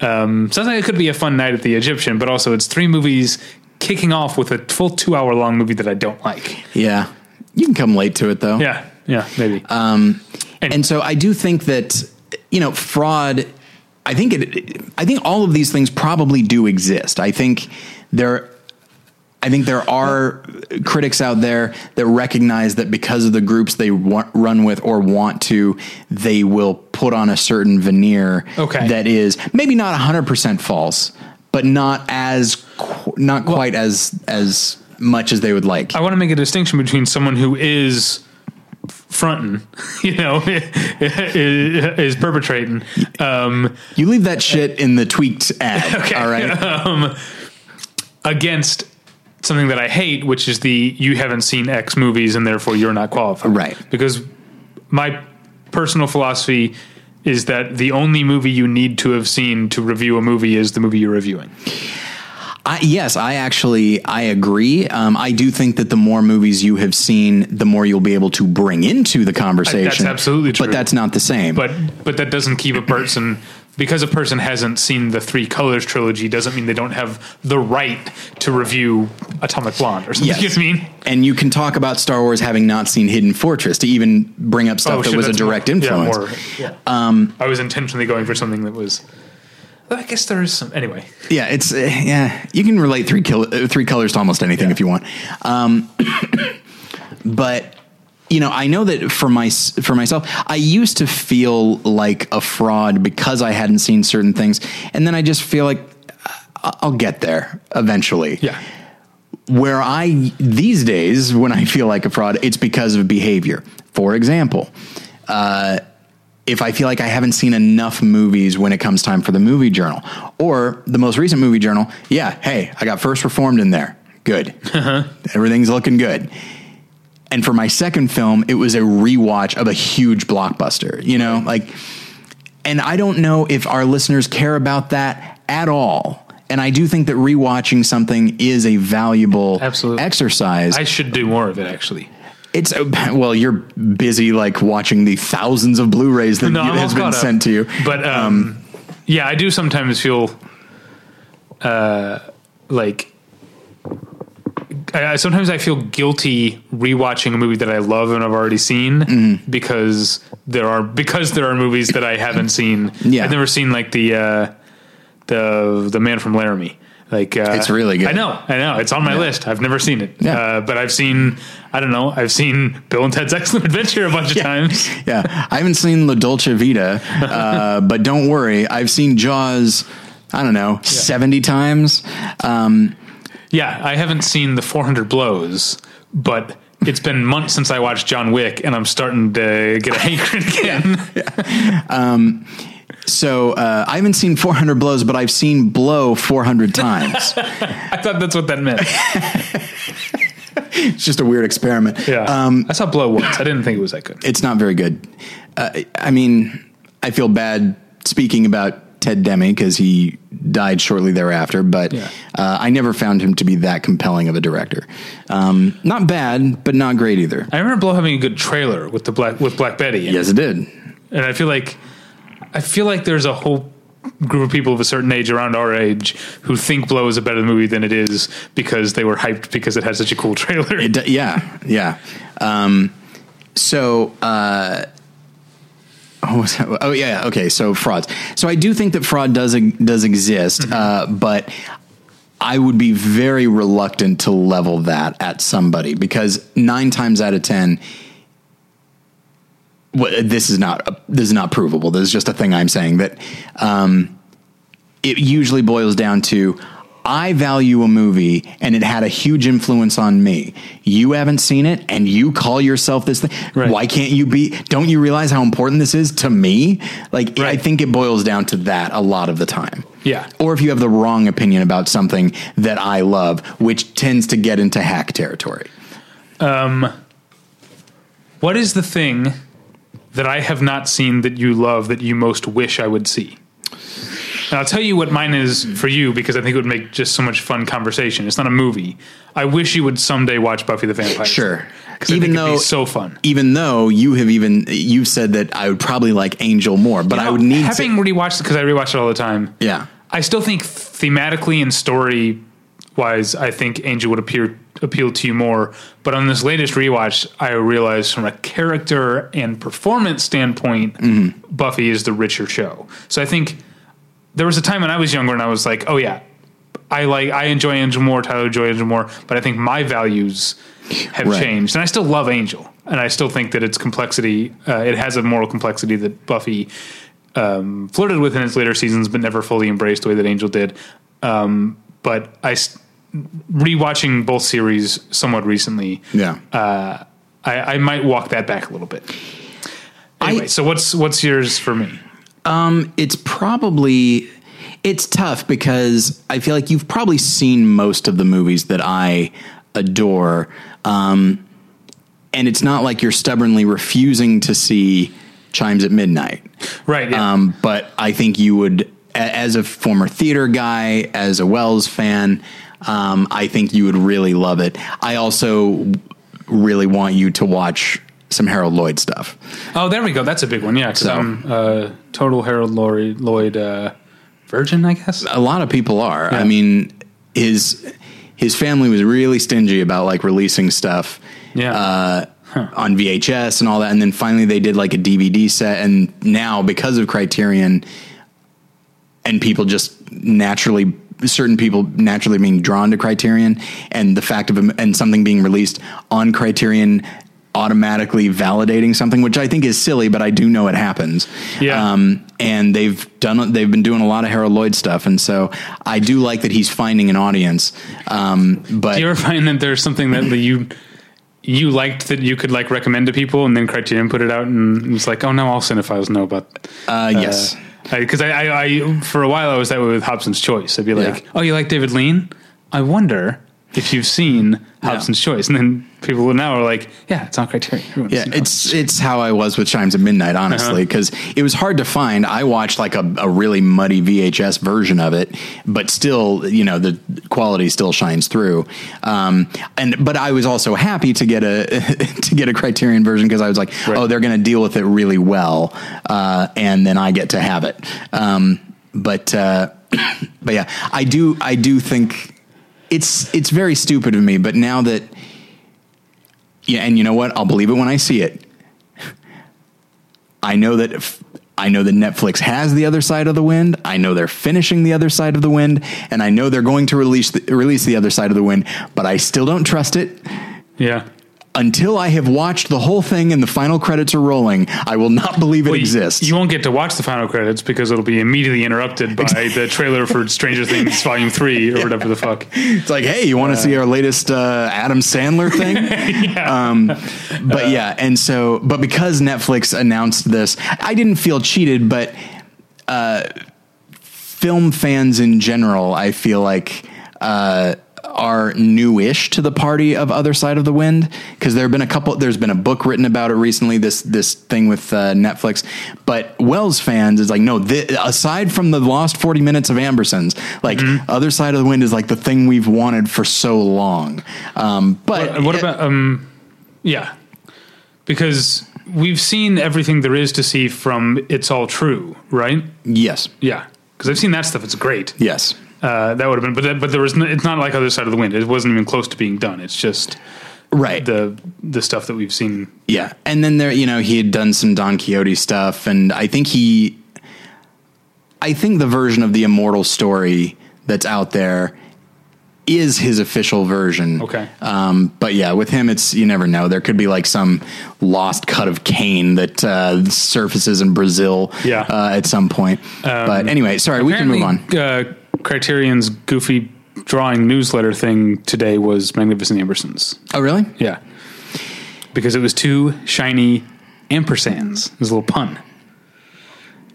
B: Um, sounds like it could be a fun night at the Egyptian, but also it's three movies kicking off with a full two hour long movie that I don't like.
A: Yeah. You can come late to it though.
B: Yeah, yeah, maybe.
A: And so I do think that, you know, fraud, I I think it. I think all of these things probably do exist. I think there. I think there are critics out there that recognize that because of the groups they wa- run with or want to, they will put on a certain veneer
B: Okay.
A: that is maybe not hundred percent false, but not as qu- not quite as as much as they would like.
B: I want to make a distinction between someone who is fronting, <laughs> you know, is, <laughs> is perpetrating. Um,
A: You leave that shit in the tweaked ad. <laughs>
B: Okay.
A: All right.
B: um, against something that I hate, which is the you haven't seen X movies and therefore you're not qualified.
A: Right.
B: Because my personal philosophy is that the only movie you need to have seen to review a movie is the movie you're reviewing.
A: I, yes, I actually I agree. Um, I do think that the more movies you have seen, the more you'll be able to bring into the conversation.
B: That's absolutely true.
A: But that's not the same.
B: But but that doesn't keep a person <clears throat> because a person hasn't seen the Three Colors trilogy doesn't mean they don't have the right to review Atomic Blonde or something.
A: Yes.
B: You know what I mean?
A: and you can talk about Star Wars having not seen Hidden Fortress to even bring up stuff that
B: Oh, shit,
A: was a direct
B: more-
A: influence.
B: Yeah, more, yeah. Um, I was intentionally going for something that was. I guess there is some. Anyway,
A: Yeah, it's uh, yeah. You can relate three kil- uh, three colors to almost anything
B: Yeah.
A: if you want. Um, <coughs> but you know, I know that for my for myself, I used to feel like a fraud because I hadn't seen certain things, and then I just feel like I'll get there eventually.
B: yeah,
A: Where I these days, when I feel like a fraud, it's because of behavior. For example, uh, if I feel like I haven't seen enough movies when it comes time for the movie journal, or the most recent movie journal, yeah, hey, I got First Reformed in there. Good, everything's looking good. And for my second film, it was a rewatch of a huge blockbuster. You know, like, and I don't know if our listeners care about that at all. And I do think that rewatching something is a valuable
B: Absolutely.
A: exercise.
B: I should do more of it actually.
A: It's well, you're busy like watching the thousands of Blu-rays that <laughs>
B: No,
A: has been
B: caught up.
A: sent to you.
B: But um, yeah, I do sometimes feel uh, like I, sometimes I feel guilty rewatching a movie that I love and I've already seen
A: Mm-hmm.
B: because there are because there are movies that I haven't seen.
A: Yeah.
B: I've never seen like the uh, the the Man from Laramie. Like uh,
A: It's really good.
B: I know, I know. It's on my list. I've never seen it,
A: Yeah.
B: uh, but I've seen. I don't know. I've seen Bill and Ted's <laughs> Excellent Adventure a bunch of times.
A: yeah, I haven't seen La Dolce Vita, uh, <laughs> but don't worry, I've seen Jaws. I don't know, seventy times. Um,
B: Yeah, I haven't seen the 400 Blows, but it's been months since I watched John Wick, and I'm starting to get <laughs> a hankering again.
A: so uh, I haven't seen 400 blows, but I've seen blow 400 times. <laughs>
B: I thought that's what that meant.
A: it's just a weird experiment.
B: Yeah,
A: Um,
B: I saw Blow once. I didn't think it was that good.
A: it's not very good. Uh, I mean, I feel bad speaking about Ted Demme because he died shortly thereafter, but
B: Yeah.
A: uh, I never found him to be that compelling of a director. Um, not bad, but not great either.
B: I remember Blow having a good trailer with the black with Black Betty, in it.
A: Yes, it did.
B: and I feel like I feel like there's a whole group of people of a certain age around our age who think Blow is a better movie than it is because they were hyped because it had such a cool <laughs> trailer.
A: It, d- yeah, yeah. Um, so, uh, oh, oh, yeah, okay. So frauds. So I do think that fraud does does exist, uh, but I would be very reluctant to level that at somebody because nine times out of ten. Well, this is not this is not provable. This is just a thing I'm saying that um, it usually boils down to I value a movie and it had a huge influence on me. You haven't seen it and you call yourself this thing.
B: Right.
A: Why can't you be? Don't you realize how important this is to me? Like, I think it boils down to that a lot of the time.
B: Yeah.
A: Or if you have the wrong opinion about something that I love, which tends to get into hack territory.
B: Um, What is the thing that I have not seen that you love that you most wish I would see? And I'll tell you what mine is for you because I think it would make just so much fun conversation. It's not a movie. I wish you would someday watch Buffy the Vampire.
A: Sure.
B: because
A: Even though-
B: so fun.
A: Even though you have even you've said that I would probably like Angel more, but I would need to.
B: having
A: to,
B: rewatched it because I rewatch it all the time.
A: yeah.
B: I still think thematically and story wise, I think Angel would appear appeal to you more. But on this latest rewatch, I realized from a character and performance standpoint,
A: Mm-hmm.
B: Buffy is the richer show. So I think there was a time when I was younger and I was like, oh yeah, I like I enjoy Angel more, Tyler enjoy Angel more, but I think my values have
A: Right.
B: changed, and I still love Angel, and I still think that its complexity, uh, it has a moral complexity that Buffy um, flirted with in its later seasons, but never fully embraced the way that Angel did. Um, but I rewatching both series somewhat recently,
A: Yeah.
B: I, I might walk that back a little bit. Anyway,
A: I-
B: so what's what's yours for me?
A: It's probably it's tough because I feel like you've probably seen most of the movies that I adore, um, and it's not like you're stubbornly refusing to see Chimes at Midnight.
B: Right. Yeah.
A: Um, but I think you would, as a former theater guy, as a Welles fan, um, I think you would really love it. I also really want you to watch some Harold Lloyd stuff.
B: oh, there we go. That's a big one. Yeah, because
A: So-
B: I'm uh, total Harold Lloyd, Lloyd uh, virgin, I guess.
A: a lot of people are.
B: Yeah.
A: I mean, his his family was really stingy about like releasing stuff
B: Yeah.
A: uh, on VHS and all that, and then finally they did like a DVD set, and now because of Criterion, and people just naturally certain people naturally being drawn to Criterion, and the fact of and something being released on Criterion automatically validating something, which I think is silly, but I do know it happens.
B: Yeah.
A: Um, and they've done they've been doing a lot of Harold Lloyd stuff, and so I do like that he's finding an audience. Um, but
B: Do you ever find that there's something that you you liked that you could like recommend to people, and then Criterion put it out, and it's like, oh no, all cinephiles know about.
A: uh, yes,
B: Because I, I, I, for a while, I was that way with Hobson's Choice. I'd be like,
A: Yeah.
B: oh, you like David Lean? I wonder if you've seen Hobson's Choice, and then people now are like, yeah, it's on Criterion. Everyone's
A: Yeah, it's it's how I was with Chimes at Midnight, honestly, because it was hard to find. I watched like a, a really muddy VHS version of it, but still, you know, the quality still shines through. Um, and but I was also happy to get a <laughs> to get a Criterion version because I was like,
B: Right.
A: oh, they're going to deal with it really well, uh, and then I get to have it. Um, but uh, <clears throat> but yeah, I do I do think it's it's very stupid of me, but now that yeah, and you know what? I'll believe it when I see it. I know that if, I know that Netflix has the other side of the wind. I know they're finishing the other side of the wind, and I know they're going to release the, release the other side of the wind. But I still don't trust it
B: yeah.
A: Until I have watched the whole thing and the final credits are rolling. I will not believe it
B: Well,
A: exists.
B: You, won't get to watch the final credits because it'll be immediately interrupted by the trailer for <laughs> Stranger Things Volume Three or whatever the fuck.
A: it's like, hey, you want to see our latest uh, Adam Sandler thing? <laughs> um, but yeah, and so, but because Netflix announced this, I didn't feel cheated, but uh, film fans in general, I feel like. Are newish to the party of Other Side of the Wind because there have been a couple. There's been a book written about it recently. This this thing with uh, Netflix, but Welles fans is like no. Thi- aside from the lost forty minutes of Ambersons, like Other Side of the Wind is like the thing we've wanted for so long. Um, but
B: And what about um yeah. Because we've seen everything there is to see from It's All True, right?
A: yes,
B: Yeah. Because I've seen that stuff. It's great.
A: yes,
B: Uh, that would have been, but that, but there was. No, it's not like Other Side of the Wind. It wasn't even close to being done. It's just
A: right.
B: the the stuff that we've seen.
A: Yeah, and then there, you know, he had done some Don Quixote stuff, and I think he, I think the version of the immortal story that's out there is his official version.
B: Okay.
A: Um, but yeah, with him, it's you never know. There could be like some lost cut of Kane that uh, surfaces in Brazil.
B: Yeah.
A: Uh, at some point. but anyway, sorry, we can move on.
B: Uh, Criterion's goofy drawing newsletter thing today was Magnificent Ambersons.
A: Oh, really?
B: Yeah. Because it was two shiny ampersands. It was a little pun.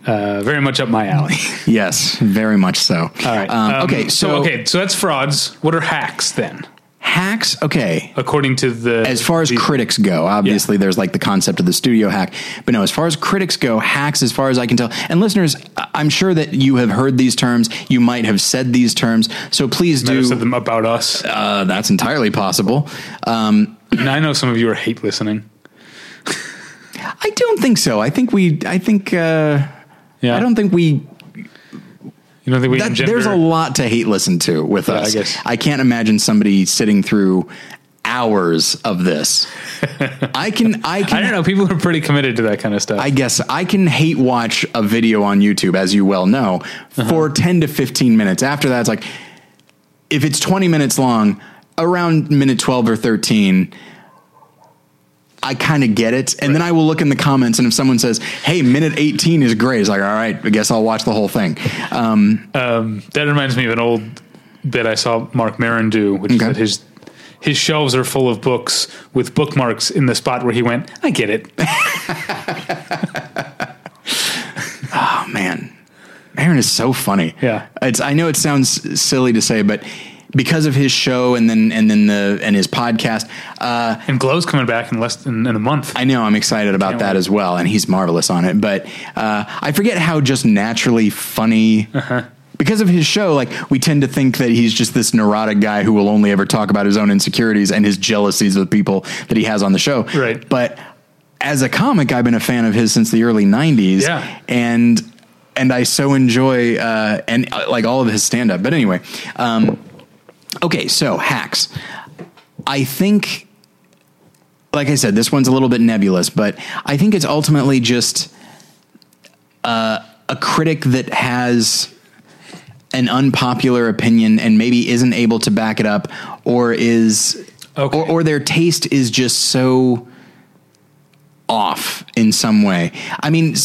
B: Uh, very much up my alley. <laughs>
A: Yes, very much so.
B: All right.
A: Um,
B: Um,
A: okay. So,
B: okay, so that's frauds. What are hacks then?
A: Hacks. Okay.
B: According to the
A: as far as
B: the-
A: critics go, obviously there's like the concept of the studio hack, but no, as far as critics go, hacks, as far as I can tell, and listeners, I'm sure that you have heard these terms, you might have said these terms, so please
B: have
A: do.
B: said them about us.
A: Uh, that's entirely possible. Um,
B: And I know some of you are hate listening.
A: I don't think so. I think we. I think. Uh,
B: Yeah,
A: I don't think we.
B: You don't think we
A: That,
B: engender?
A: there's a lot to hate listen to with
B: Yeah, I
A: us.
B: guess.
A: I can't imagine somebody sitting through hours of this. <laughs> I can, I can,
B: I don't know. People are pretty committed to that kind of stuff.
A: I guess I can hate watch a video on YouTube, as you well know,
B: Uh-huh.
A: for 10 to 15 minutes. After that, it's like, if it's 20 minutes long, around minute 12 or 13, I kind of get it. And then I will look in the comments, and if someone says, hey, minute 18 is great, it's like, all right, I guess I'll watch the whole thing. Um,
B: um, that reminds me of an old bit I saw Marc Maron do, which is that his his shelves are full of books with bookmarks in the spot where he went. I get it. <laughs>
A: oh, man. Maron is so funny.
B: Yeah.
A: It's, I know it sounds silly to say, but because of his show and then and then the and his podcast, uh,
B: And Glow's coming back in less than in a month.
A: I know I'm excited about
B: Can't
A: that
B: wait.
A: as well, and he's marvelous on it. But uh, I forget how just naturally funny.
B: Uh-huh.
A: Because of his show, like we tend to think that he's just this neurotic guy who will only ever talk about his own insecurities and his jealousies of the people that he has on the show.
B: Right.
A: But as a comic, I've been a fan of his since the early '90s.
B: Yeah.
A: and and I so enjoy uh, and uh, like all of his stand up. But anyway, um, okay, so hacks. I think like I said, this one's a little bit nebulous, but I think it's ultimately just uh, a critic that has an unpopular opinion and maybe isn't able to back it up, or is,
B: Okay.
A: or, or their taste is just so off in some way. I mean,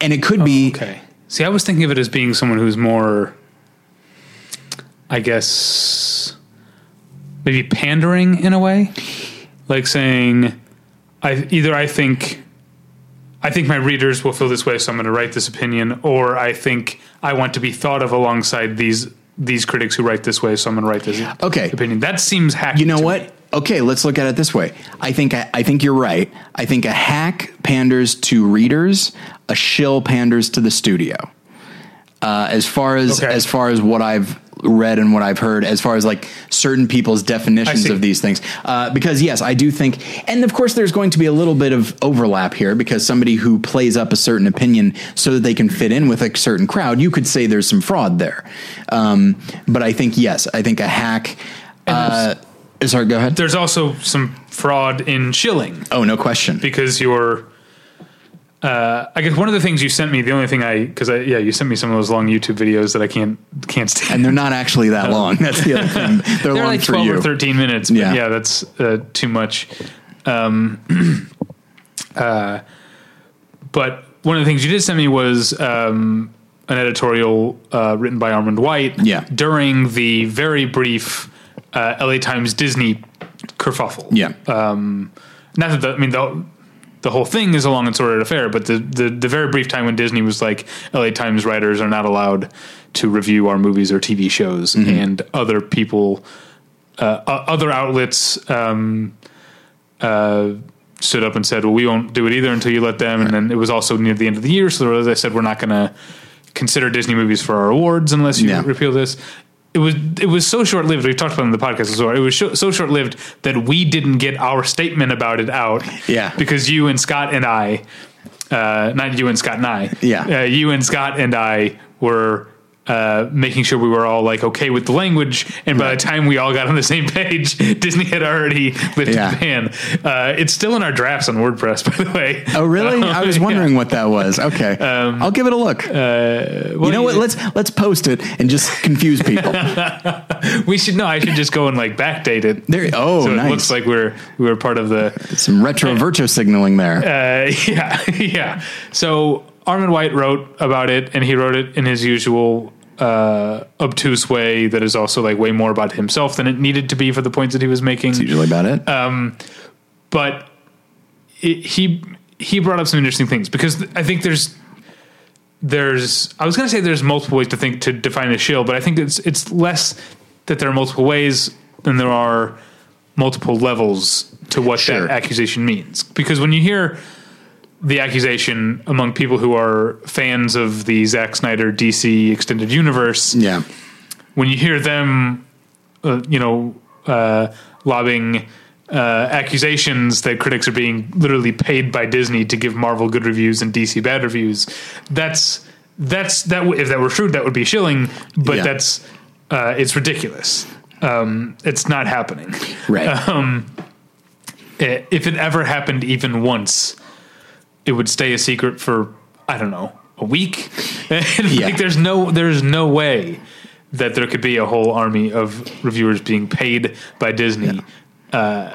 A: and it could be
B: Okay. See, I was thinking of it as being someone who's more, I guess, maybe pandering in a way, like saying, "I either I think, I think my readers will feel this way, so I'm going to write this opinion, or I think I want to be thought of alongside these these critics who write this way, so I'm going to write this
A: Okay.
B: opinion." That seems hacky.
A: You know what?
B: me.
A: Okay, let's look at it this way. I think I, think you're right. I think a hack panders to readers, a shill panders to the studio. Uh, as far as
B: Okay.
A: as far as what I've read and what I've heard, as far as like certain people's definitions of these things, uh, because yes, I do think, and of course, there's going to be a little bit of overlap here because somebody who plays up a certain opinion so that they can fit in with a certain crowd, you could say there's some fraud there. Um, but I think yes, I think a hack. Uh, sorry, go ahead.
B: There's also some fraud in shilling.
A: Oh, no question.
B: because you're uh, I guess one of the things you sent me, the only thing I, because I, yeah, you sent me some of those long YouTube videos that I can't, can't stand.
A: and they're not actually that long. That's the other thing. <laughs> They're,
B: They're
A: long
B: like
A: for
B: 12
A: you.
B: or 13 minutes. But
A: Yeah.
B: yeah. that's uh, too much. Um, <clears throat> uh, but one of the things you did send me was um, an editorial uh, written by Armond White
A: Yeah.
B: during the very brief uh, LA Times Disney kerfuffle.
A: Yeah.
B: not that the, I mean the the whole thing is a long and sordid affair, but the, the the very brief time when Disney was like, LA Times writers are not allowed to review our movies or TV shows, and other people, uh, other outlets, um, uh, stood up and said, "Well, we won't do it either until you let them." And then it was also near the end of the year, so they said, "We're not going to consider Disney movies for our awards unless you
A: Yeah.
B: repeal this." It was it was so short lived. We talked about it in the podcast as well. It was sho- so short lived that we didn't get our statement about it out.
A: Yeah.
B: because you and Scott and I, uh, not you and Scott and I,
A: Yeah.
B: uh, you and Scott and I were. Uh, making sure we were all like okay with the language, and by
A: Right.
B: the time we all got on the same page, <laughs> Disney had already lifted
A: Yeah.
B: the ban. Uh, it's still in our drafts on WordPress, <laughs> by the way.
A: Oh, really?
B: Um, <laughs>
A: I was
B: yeah.
A: wondering what that was. Okay, I'll give it a look.
B: Uh, well,
A: you know what? Let's let's post it and just confuse people.
B: we should know. I should just go and like backdate it.
A: There. Oh,
B: so
A: nice.
B: it looks like we're we were part of the
A: Some retro virtue signaling there.
B: uh, yeah yeah. So Armond White wrote about it, and he wrote it in his usual uh, obtuse way that is also like way more about himself than it needed to be for the points that he was making.
A: That's usually about it.
B: Um, but it, he he brought up some interesting things because I think there's there's I was going to say there's multiple ways to think to define a shill, but I think it's it's less that there are multiple ways than there are multiple levels to what
A: Sure.
B: that accusation means. Because when you hear the accusation among people who are fans of the Zack Snyder DC extended universe,
A: yeah.
B: when you hear them, uh, you know, uh, lobbing uh, accusations that critics are being literally paid by Disney to give Marvel good reviews and DC bad reviews, that's that's that. w- If that were true, that would be shilling. But
A: Yeah.
B: that's uh, it's ridiculous. Um, it's not happening.
A: Right.
B: I- If it ever happened even once, it would stay a secret for I don't know a week. <laughs> And,
A: Yeah.
B: Like there's no there's no way that there could be a whole army of reviewers being paid by Disney. Uh,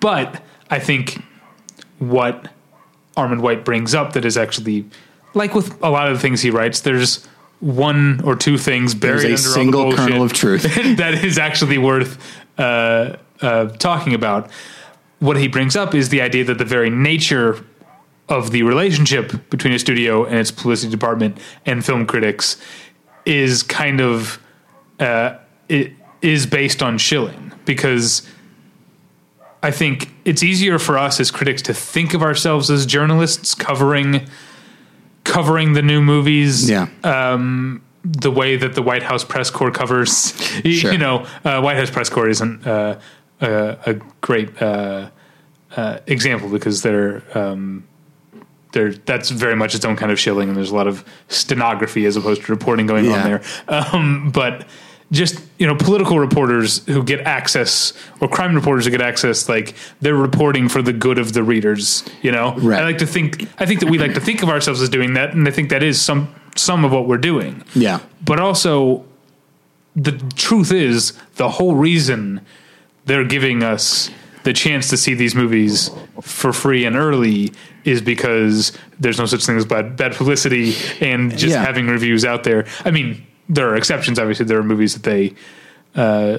B: but I think what Armond White brings up that is actually like with a lot of the things he writes, there's one or two things buried
A: There's a
B: under
A: single kernel of truth. <laughs>
B: that is actually worth uh, uh, talking about. What he brings up is the idea that the very nature of the relationship between a studio and its publicity department and film critics is kind of uh, it is based on shilling because I think it's easier for us as critics to think of ourselves as journalists covering covering the new movies
A: Yeah.
B: the way that the White House press corps covers. <laughs> You,
A: Sure.
B: you know, uh, White House press corps isn't uh, a, a great uh, uh, example because they're um, they're that's very much its own kind of shilling, and there's a lot of stenography as opposed to reporting going
A: Yeah.
B: on there. Um, but just you know, political reporters who get access or crime reporters who get access, like they're reporting for the good of the readers. You know,
A: Right.
B: I like to think. I think that we like to think of ourselves as doing that, and I think that is some some of what we're doing
A: Yeah.
B: but also the truth is the whole reason they're giving us the chance to see these movies for free and early is because there's no such thing as bad, bad publicity and just
A: Yeah.
B: having reviews out there. I mean, there are exceptions. Obviously, there are movies that they uh,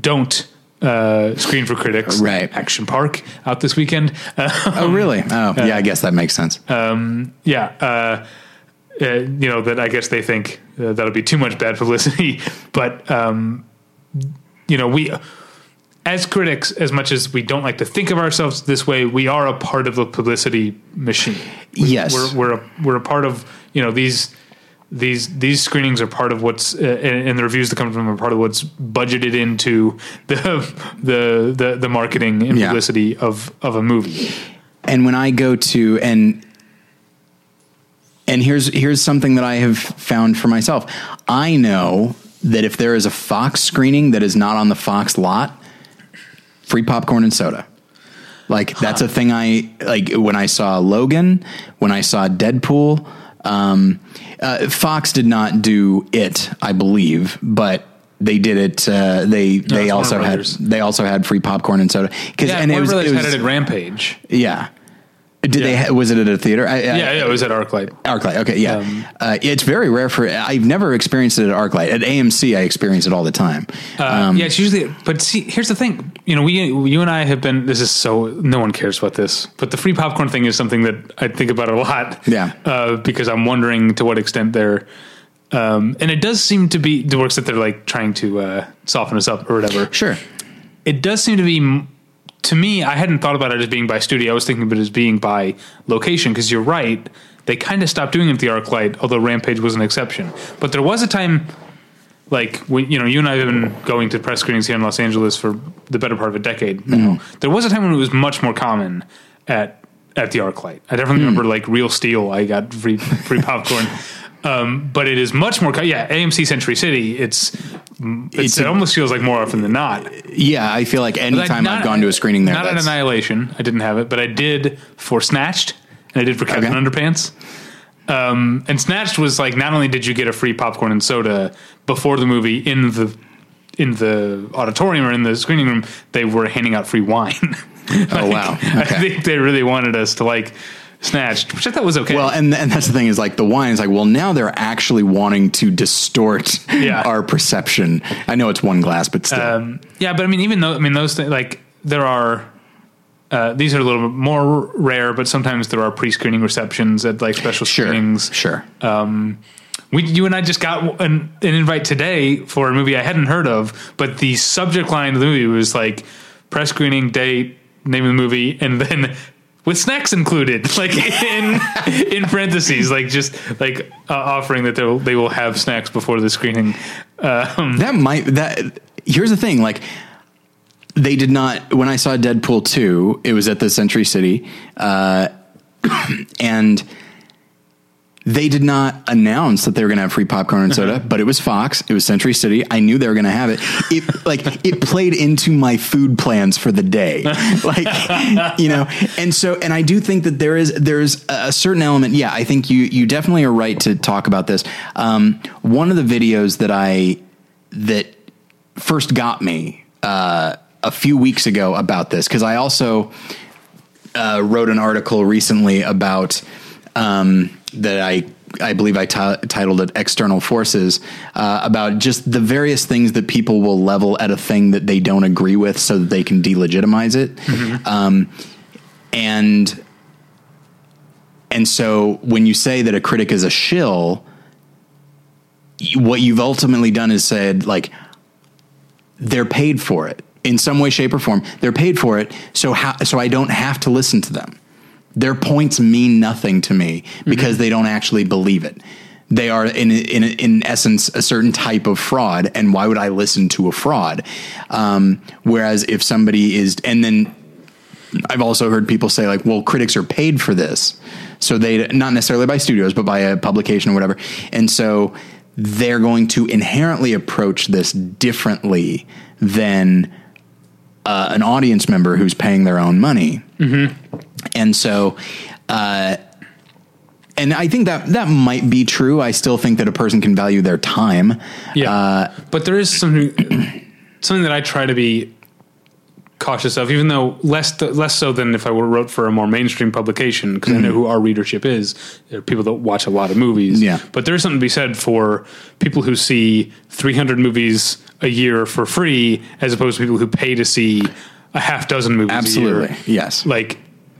B: don't uh, screen for critics.
A: Right.
B: Action Park out this weekend. Uh, <laughs>
A: Oh, really? Oh, yeah. I guess that makes sense.
B: yeah, uh, uh, you know that I guess they think uh, that'll be too much bad publicity. <laughs> But um, you know, we as critics, as much as we don't like to think of ourselves this way, we are a part of the publicity machine.
A: yes.
B: We're we're a, we're a part of you know these. These these screenings are part of what's uh, and, and the reviews that come from are part of what's budgeted into the <laughs> the the, the marketing and
A: Yeah.
B: publicity of of a movie.
A: and when I go to and and here's here's something that I have found for myself. I know that if there is a Fox screening that is not on the Fox lot, free popcorn and soda. Like that's a thing I like when I saw Logan, when I saw Deadpool. Um, uh, Fox did not do it, I believe, but they did it. Uh, they they also had they also had free popcorn and soda because
B: Yeah,
A: and it was, it was
B: had it at Rampage.
A: yeah. Did they?
B: Yeah.
A: Ha- was it at a theater? I, I,
B: Yeah, yeah, it was at ArcLight.
A: ArcLight. Okay, yeah.
B: Um,
A: uh, it's very rare for. I've never experienced it at ArcLight. At AMC, I experience it all the time.
B: Uh, yeah, it's usually. But see, here's the thing. You know, we, you and I have been. This is so. No one cares about this, but the free popcorn thing is something that I think about a lot.
A: Yeah.
B: uh, because I'm wondering to what extent they're. Um, and it does seem to be the works that they're like trying to uh, soften us up or whatever.
A: Sure.
B: It does seem to be. To me, I hadn't thought about it as being by studio. I was thinking of it as being by location. Because you're right, they kind of stopped doing it at the ArcLight, although Rampage was an exception. But there was a time like when you know, you and I have been going to press screenings here in Los Angeles for the better part of a decade now. Mm-hmm. There was a time when it was much more common at at the ArcLight. I definitely mm. remember like Real Steel. I got free free popcorn. <laughs> Um, but it is much more, yeah. AMC Century City. It's, it's,
A: It's
B: it almost feels like more often than not.
A: Yeah, I feel like anytime I've gone to a screening there,
B: not at
A: that's,
B: Annihilation. I didn't have it, but I did for Snatched, and I did for Captain
A: Okay.
B: Underpants. Um, and Snatched was like not only did you get a free popcorn and soda before the movie in the in the auditorium or in the screening room, they were handing out free wine. <laughs>
A: Oh, wow.
B: I think they really wanted us to like Snatched, which I thought was okay.
A: Well, and and that's the thing is like the wine is like well now they're actually wanting to distort
B: Yeah.
A: our perception. I know it's one glass, but still.
B: Um, yeah, but I mean, even though I mean those things, like there are. Uh, these are a little bit more rare, but sometimes there are pre-screening receptions at like special
A: sure,
B: screenings.
A: sure.
B: We, you and I just got an, an invite today for a movie I hadn't heard of, but the subject line of the movie was like press screening date, name of the movie, and then with snacks included, <laughs> like in in parentheses, like just like uh, offering that they will, they will have snacks before the screening. Um,
A: That might that. Here's the thing, like they did not. When I saw Deadpool two, it was at the Century City, uh, <clears throat> and they did not announce that they were going to have free popcorn and soda, but it was Fox. It was Century City. I knew they were going to have it. It like it played into my food plans for the day, <laughs> like you know. And so, and I do think that there is there's a certain element. Yeah, I think you you definitely are right to talk about this. Um, one of the videos that I that first got me uh, a few weeks ago about this because I also uh, wrote an article recently about um, that I I believe I titled it "External Forces" uh, about just the various things that people will level at a thing that they don't agree with, so that they can delegitimize it. Um, and and so when you say that a critic is a shill, what you've ultimately done is said like they're paid for it in some way, shape, or form. They're paid for it, so how, so I don't have to listen to them. Their points mean nothing to me because they don't actually believe it. They are in in in essence a certain type of fraud, and why would I listen to a fraud? Um, whereas if somebody is, and then I've also heard people say like, well, critics are paid for this. So they, not necessarily by studios, but by a publication or whatever. And so they're going to inherently approach this differently than uh, an audience member who's paying their own money. And so, uh, and I think that that might be true. I still think that a person can value their time.
B: Yeah,
A: Uh,
B: but there is something <clears throat> something that I try to be cautious of, even though less less so than if I were wrote for a more mainstream publication, because I know who our readership is. There are people that watch a lot of movies.
A: Yeah.
B: but there's something to be said for people who see 300 movies a year for free, as opposed to people who pay to see a half dozen movies.
A: Absolutely.
B: a year.
A: Yes.
B: like.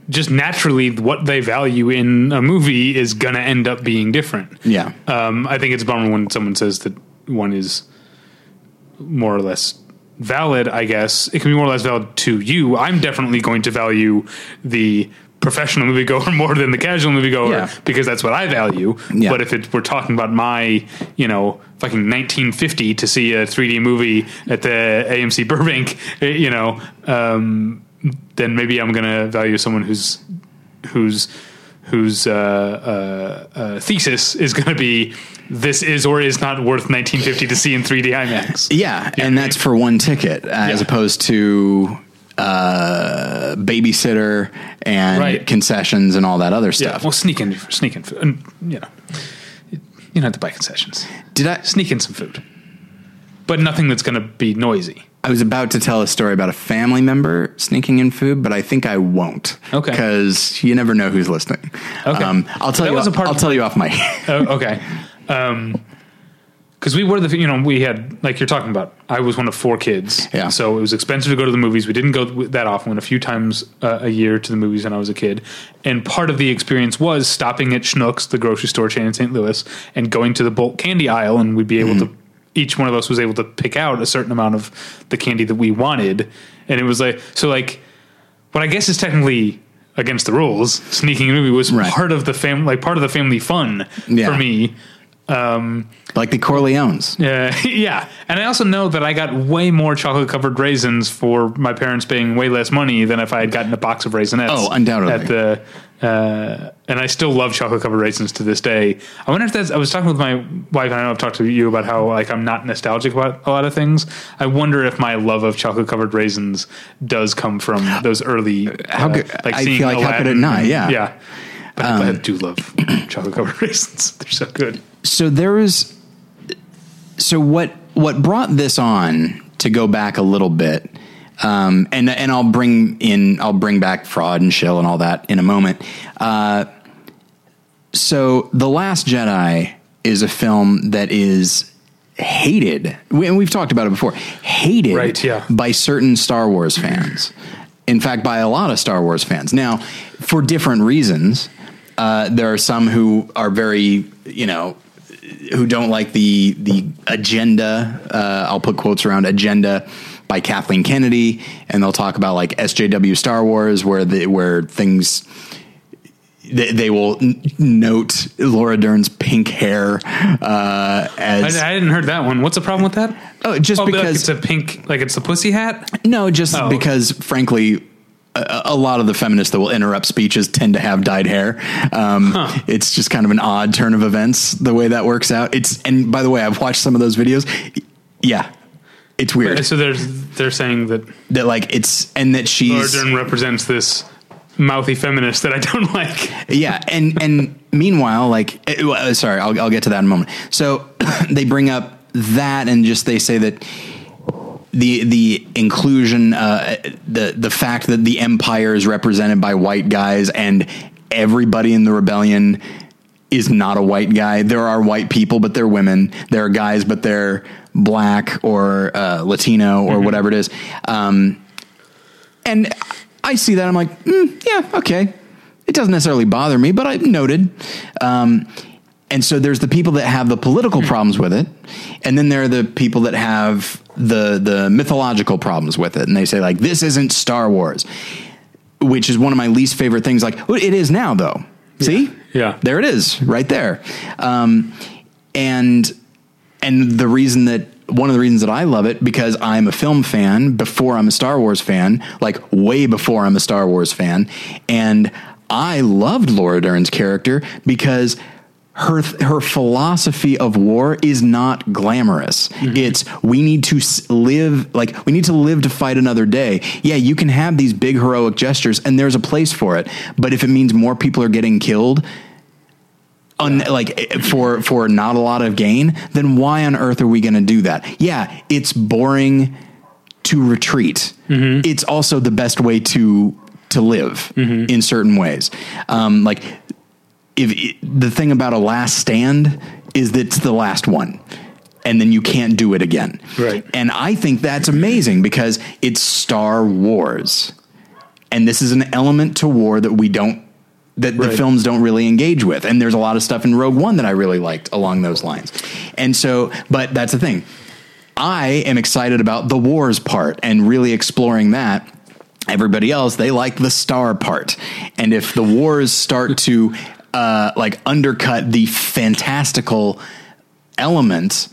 B: Just naturally, what they value in a movie is going to end up being different.
A: Yeah.
B: Um, I think it's a bummer when someone says that one is more or less valid. I guess it can be more or less valid to you. I'm definitely going to value the professional moviegoer <laughs> more than the casual moviegoer
A: Yeah.
B: because that's what I value.
A: Yeah.
B: But if it, we're talking about my, you know, fucking 1950 to see a 3D movie at the AMC Burbank, <laughs> you know, um, then maybe I'm going to value someone who's who's whose uh, uh, uh, thesis is going to be this is or is not worth 1950 to see in 3D IMAX.
A: Yeah, and that's for one ticket, uh, as
B: Yeah.
A: opposed to uh, babysitter and
B: Right.
A: concessions and all that other
B: Yeah,
A: stuff.
B: well, sneak in, sneak in, food, and you know, you don't have to buy concessions.
A: Did I?
B: Sneak in some food, but nothing that's going to be noisy.
A: I was about to tell a story about a family member sneaking in food, but I think I won't.
B: Okay.
A: because you never know who's listening.
B: Okay.
A: um, I'll tell
B: That
A: you.
B: was a part
A: I'll tell you off my. <laughs>
B: oh, okay. Um 'cause because we were the, you know, we had, like you're talking about, I was one of four kids.
A: Yeah.
B: So it was expensive to go to the movies. We didn't go that often, went a few times uh, a year to the movies when I was a kid. And part of the experience was stopping at Schnucks, the grocery store chain in St. Louis, and going to the bulk candy aisle. And we'd be able to, each one of us was able to pick out a certain amount of the candy that we wanted. And it was like, so like, what I guess is technically against the rules, sneaking a movie was
A: Right.
B: part of the family, like part of the family fun
A: Yeah.
B: for me.
A: Like the Corleones.
B: Uh, <laughs> yeah, and I also know that I got way more chocolate covered raisins for my parents paying way less money than if I had gotten a box of raisinets.
A: Oh, undoubtedly.
B: At the uh, and I still love chocolate covered raisins to this day. I wonder if that's. I was talking with my wife, and I know I've talked to you about how like I'm not nostalgic about a lot of things. I wonder if my love of chocolate covered raisins does come from those early.
A: How
B: uh,
A: could- I
B: seeing
A: feel like how could it
B: Aladdin
A: not? Yeah. Um,
B: yeah. But I do love chocolate covered <laughs> raisins. They're so good.
A: So there was so what what brought this on to go back a little bit um, and and I'll bring in I'll bring back fraud and shill and all that in a moment. Uh, so the last Jedi is a film that is hated we, and we've talked about it before hated
B: Right, yeah.
A: by certain Star Wars fans. In fact by a lot of Star Wars fans. Now for different reasons uh, there are some who are very you know who don't like the the agenda. Uh, I'll put quotes around agenda by Kathleen Kennedy, and they'll talk about like SJW Star Wars, where the where things. They, they will n- note Laura Dern's pink hair uh, as
B: I didn't heard that one. What's the problem with that?
A: oh, just
B: Oh, like
A: because
B: it's a pink, like it's a pussy hat.
A: no, just
B: Oh.
A: because frankly, a, a lot of the feminists that will interrupt speeches tend to have dyed hair. Um, It's just kind of an odd turn of events the way that works out. It's and by the way, I've watched some of those videos. Yeah, it's weird
B: So there's they're saying that
A: that like it's and that
B: Laura
A: she's
B: Dern represents this mouthy feminist that I don't like.
A: yeah and and meanwhile like eh, sorry I'll, I'll get to that in a moment so <coughs> they bring up that and just they say that the the inclusion uh, the the fact that the empire is represented by white guys and everybody in the rebellion is not a white guy there are white people but they're women there are guys but they're black or uh, latino or whatever it is um, and I see that I'm like, mm, yeah, okay. It doesn't necessarily bother me, but I noted. Um, and so there's the people that have the political problems with it, and then there are the people that have the the mythological problems with it, and they say like, this isn't Star Wars, which is one of my least favorite things. Like, well, it is now though. See,
B: Yeah.
A: there it is, right there. Um, and and the reason that one of the reasons that I love it because I'm a film fan before I'm a Star Wars fan, like way before I'm a Star Wars fan, and I loved Laura Dern's character because her her philosophy of war is not glamorous. It's we need to live like we need to live to fight another day. Yeah, you can have these big heroic gestures and there's a place for it, but if it means more people are getting killed, un, like eh, for for not a lot of gain, then why on earth are we going to do that? Yeah, it's boring to retreat. It's also the best way to to live in certain ways. Um, like if the thing about a last stand is that it's the last one. And then you can't do it again.
B: Right.
A: And I think that's amazing because it's Star Wars. And this is an element to war that we don't that the films don't really engage with. And there's a lot of stuff in Rogue One that I really liked along those lines. And so, but that's the thing. I am excited about the wars part and really exploring that. Everybody else, they like the star part. And if the wars start to uh, like undercut the fantastical element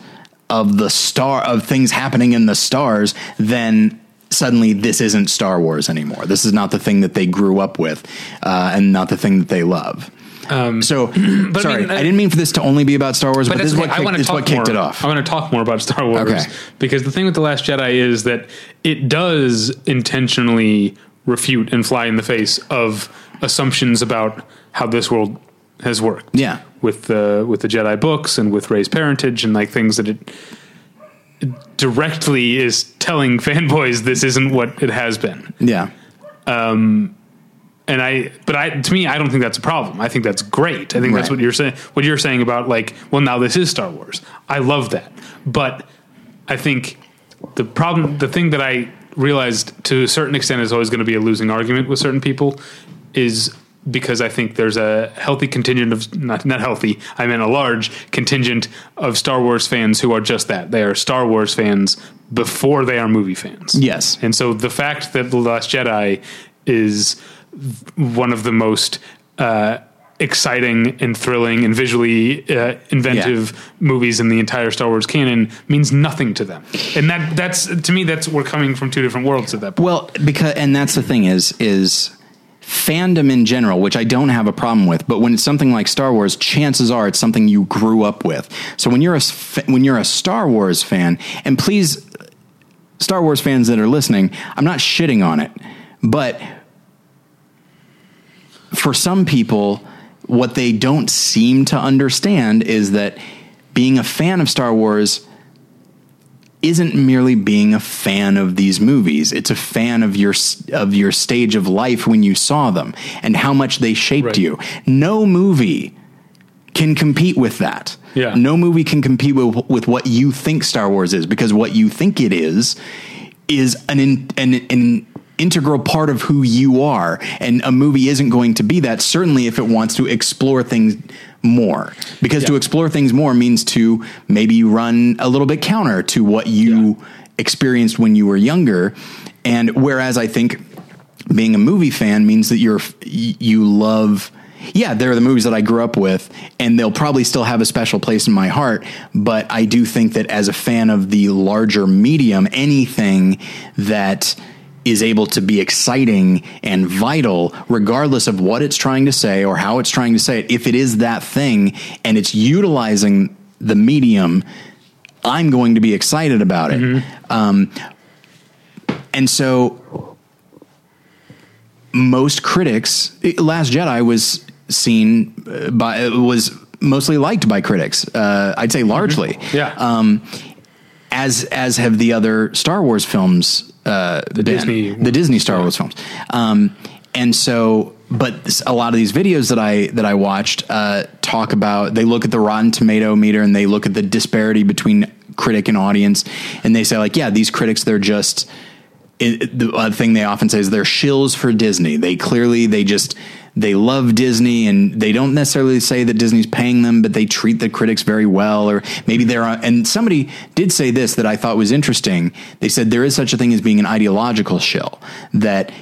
A: of the star of things happening in the stars, then suddenly this isn't Star Wars anymore. This is not the thing that they grew up with, uh, and not the thing that they love. so, <clears throat>
B: Um, I
A: sorry,
B: mean, uh,
A: I didn't mean for this to only be about Star Wars, but, this is what.
B: I
A: kicked,
B: want
A: this
B: to talk
A: what kicked it off.
B: I want to talk more about Star Wars
A: Okay.
B: because the thing with the Last Jedi is that it does intentionally refute and fly in the face of assumptions about how this world has worked.
A: Yeah.
B: with the with the Jedi books and with Rey's parentage and like things that it directly is telling fanboys this isn't what it has been.
A: Yeah.
B: Um, and I, but I, to me, I don't think that's a problem. I think that's great. I think that's what you're saying. What you're saying about like, well, now this is Star Wars. I love that, but I think the problem, the thing that I realized to a certain extent is always going to be a losing argument with certain people, is because I think there's a healthy contingent of not not healthy. I mean a large contingent of Star Wars fans who are just that. They are Star Wars fans before they are movie fans.
A: Yes.
B: And so the fact that The Last Jedi is one of the most uh, exciting and thrilling and visually uh, inventive movies in the entire Star Wars canon means nothing to them. And that that's to me that's we're coming from two different worlds at that point.
A: Well, because and that's the thing is is fandom in general, which I don't have a problem with, but when it's something like Star Wars, chances are it's something you grew up with. So when you're a when you're a Star Wars fan, and please Star Wars fans that are listening, I'm not shitting on it, but for some people, what they don't seem to understand is that being a fan of Star Wars isn't merely being a fan of these movies. It's a fan of your of your stage of life when you saw them and how much they shaped
B: Right.
A: you. No movie can compete with that.
B: Yeah.
A: No movie can compete with, with what you think Star Wars is because what you think it is is an in, an, an integral part of who you are and a movie isn't going to be that certainly if it wants to explore things more. Because to explore things more means to maybe run a little bit counter to what you experienced when you were younger. And whereas I think being a movie fan means that you're you love yeah they're the movies that I grew up with and they'll probably still have a special place in my heart. But I do think that as a fan of the larger medium anything that is able to be exciting and vital regardless of what it's trying to say or how it's trying to say it. If it is that thing and it's utilizing the medium i'm going to be excited about it. Um, and so most critics last jedi was seen uh, by was mostly liked by critics uh, i'd say largely.
B: Yeah.
A: um, as as have the other Star Wars films, uh, the
B: Disney
A: the Disney Star Wars films, um, and so. But a lot of these videos that I that I watched uh, talk about they look at the Rotten Tomato meter and they look at the disparity between critic and audience, and they say like, yeah, these critics they're just it, the uh, thing they often say is they're shills for Disney. They clearly they just they love Disney and they don't necessarily say that Disney's paying them, but they treat the critics very well. Or maybe they're uh, and somebody did say this that I thought was interesting. They said there is such a thing as being an ideological shill that.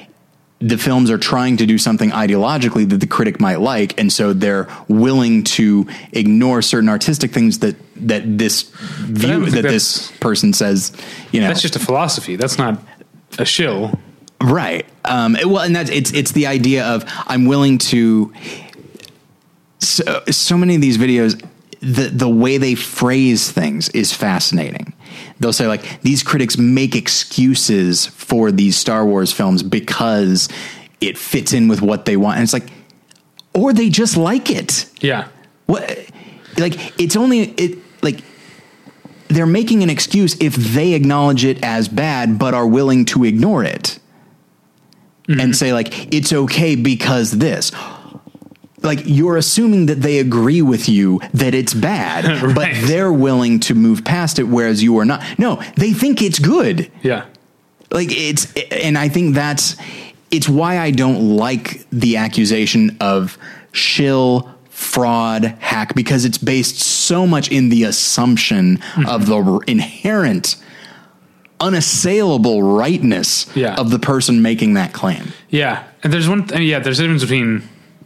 A: The films are trying to do something ideologically that the critic might like, and so they're willing to ignore certain artistic things that that this view that this person says. You know,
B: That's just a philosophy. That's not a shill.
A: Right. Um, it- well, and that's it's it's the idea of I'm willing to. So so many of these videos, the the way they phrase things is fascinating. They'll say like these critics make excuses for these Star Wars films because it fits in with what they want, and it's like, or they just like it.
B: Yeah.
A: What? Like it's only it they're making an excuse if they acknowledge it as bad but are willing to ignore it. And mm-hmm. say like it's okay because this. Like you're assuming that they agree with you that it's bad <laughs> but they're willing to move past it whereas you are not. No they think it's good.
B: Yeah.
A: like it's and i think that's it's why i don't like the accusation of shill fraud hack because it's based so much in the assumption mm-hmm. of the r- inherent unassailable rightness
B: Yeah.
A: of the person making that claim
B: Yeah. And there's one, th- yeah, there's a difference between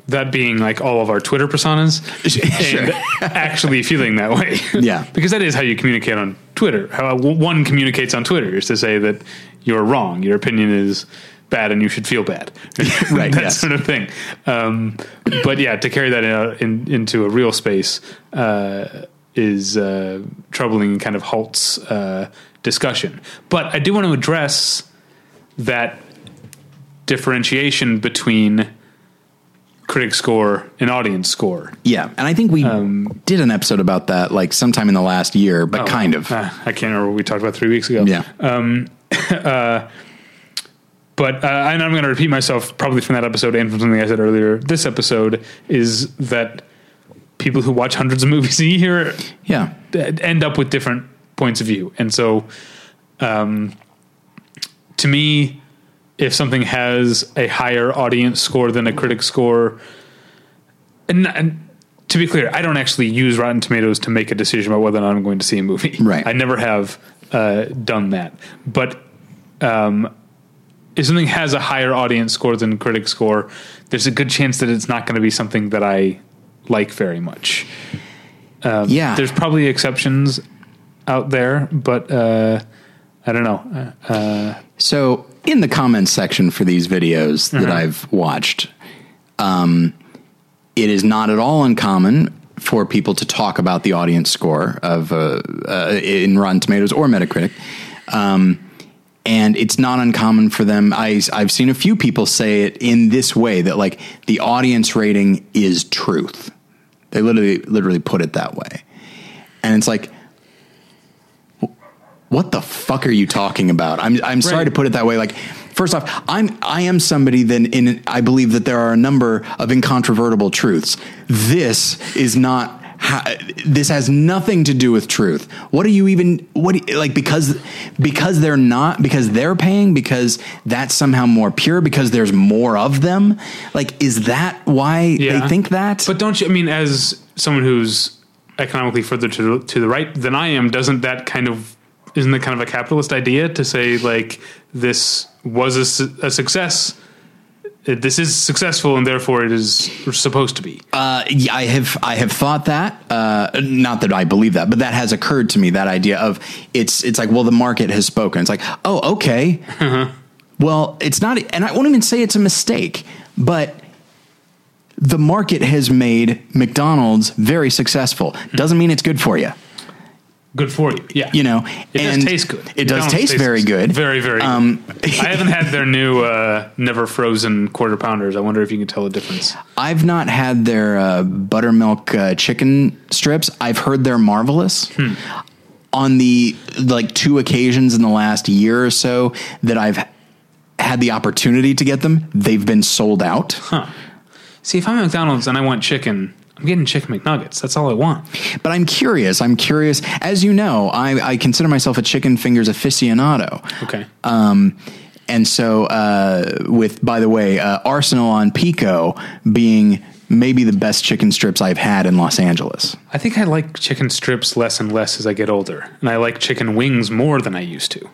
B: that being like all of our Twitter personas <laughs> and actually feeling that way. <laughs>
A: Yeah. <laughs>
B: because that is how you communicate on Twitter. How uh, one communicates on Twitter is to say that you're wrong. Your opinion is bad and you should feel bad. <laughs> <laughs>
A: Right,
B: that
A: yes.
B: sort of thing. Um, but yeah, to carry that in, in, into a real space uh, is uh, troubling and kind of halts uh, discussion. But I do want to address that differentiation between critic score and audience score.
A: yeah and i think we did an episode about that like sometime in the last year but kind of
B: Uh, I can't remember what we talked about three weeks ago.
A: yeah <laughs>
B: But uh, and I'm going to repeat myself probably from that episode and from something I said earlier. This episode is that people who watch hundreds of movies a year
A: yeah
B: end up with different points of view. And so, um, to me, if something has a higher audience score than a critic score, and, and to be clear, I don't actually use Rotten Tomatoes to make a decision about whether or not I'm going to see a movie.
A: Right.
B: I never have uh, done that. But um, if something has a higher audience score than critic score, there's a good chance that it's not going to be something that I like very much.
A: yeah
B: There's probably exceptions out there, but uh, I don't know. Uh,
A: So, in the comments section for these videos that I've watched, um, it is not at all uncommon for people to talk about the audience score of uh, uh, in Rotten Tomatoes or Metacritic. Um, and it's not uncommon for them. I, I've seen a few people say it in this way that like the audience rating is truth. They literally, literally put it that way. And it's like, what the fuck are you talking about? I'm I'm sorry to put it that way. Like, first off, I'm I am somebody that in I believe that there are a number of incontrovertible truths. This is not. Ha- This has nothing to do with truth. What are you even? What you, like because because they're not because they're paying because that's somehow more pure because there's more of them. Like, is that why they think that?
B: But don't you? I mean, as someone who's economically further to to the right than I am, doesn't that kind of isn't that kind of a capitalist idea to say like this was a, a success? This is successful, and therefore it is supposed to be.
A: Uh, yeah, I have I have thought that. Uh, not that I believe that, but that has occurred to me. That idea of it's it's like well, the market has spoken. It's like oh, okay. Well, it's not, and I won't even say it's a mistake, but the market has made McDonald's very successful. Doesn't mean it's good for you.
B: Good for you. Yeah.
A: You know,
B: it
A: and
B: does taste good.
A: It does taste very good.
B: Very, very
A: Um,
B: good. <laughs> I haven't had their new uh, never frozen quarter pounders. I wonder if you can tell the difference.
A: I've not had their uh, buttermilk uh, chicken strips. I've heard they're marvelous.
B: Hmm.
A: On the like two occasions in the last year or so that I've had the opportunity to get them, they've been sold out.
B: See, if I'm at McDonald's and I want chicken, I'm getting chicken McNuggets. That's all I want.
A: But I'm curious. I'm curious. As you know, I, I consider myself a chicken fingers aficionado.
B: Okay.
A: Um, and so, uh, with by the way, uh, Arsenal on Pico being maybe the best chicken strips I've had in Los Angeles.
B: I think I like chicken strips less and less as I get older, and I like chicken wings more than I used to.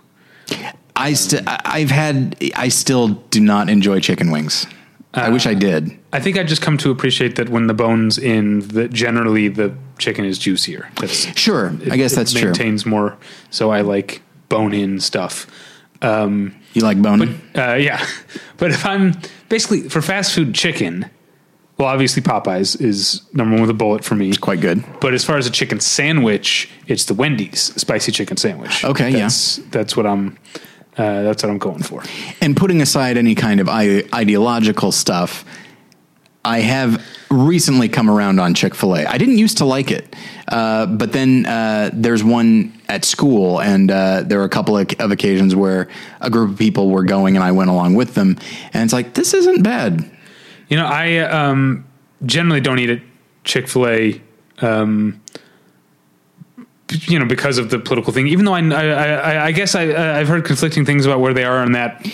A: I st- I've had. I still do not enjoy chicken wings. I wish I did.
B: I think I just come to appreciate that when the bone's in, that generally the chicken is juicier. That's
A: Sure, I guess
B: it
A: that's true.
B: maintains more. So I like bone in stuff. Um,
A: You like boning?
B: uh, yeah, <laughs> but if I'm basically for fast food chicken, well, obviously Popeyes is number one with a bullet for me.
A: It's Quite good.
B: But as far as a chicken sandwich, it's the Wendy's spicy chicken sandwich.
A: Okay, yeah.
B: that's, that's what I'm. Uh, that's what I'm going for.
A: And putting aside any kind of I- ideological stuff, I have recently come around on Chick Fil A. I didn't used to like it, uh, but then uh, there's one at school, and uh, there were a couple of, of occasions where a group of people were going, and I went along with them, and it's like this isn't bad.
B: You know, I um, generally don't eat at Chick Fil A. Um, you know, because of the political thing. Even though I, I, I, I guess I, I've heard conflicting things about where they are in that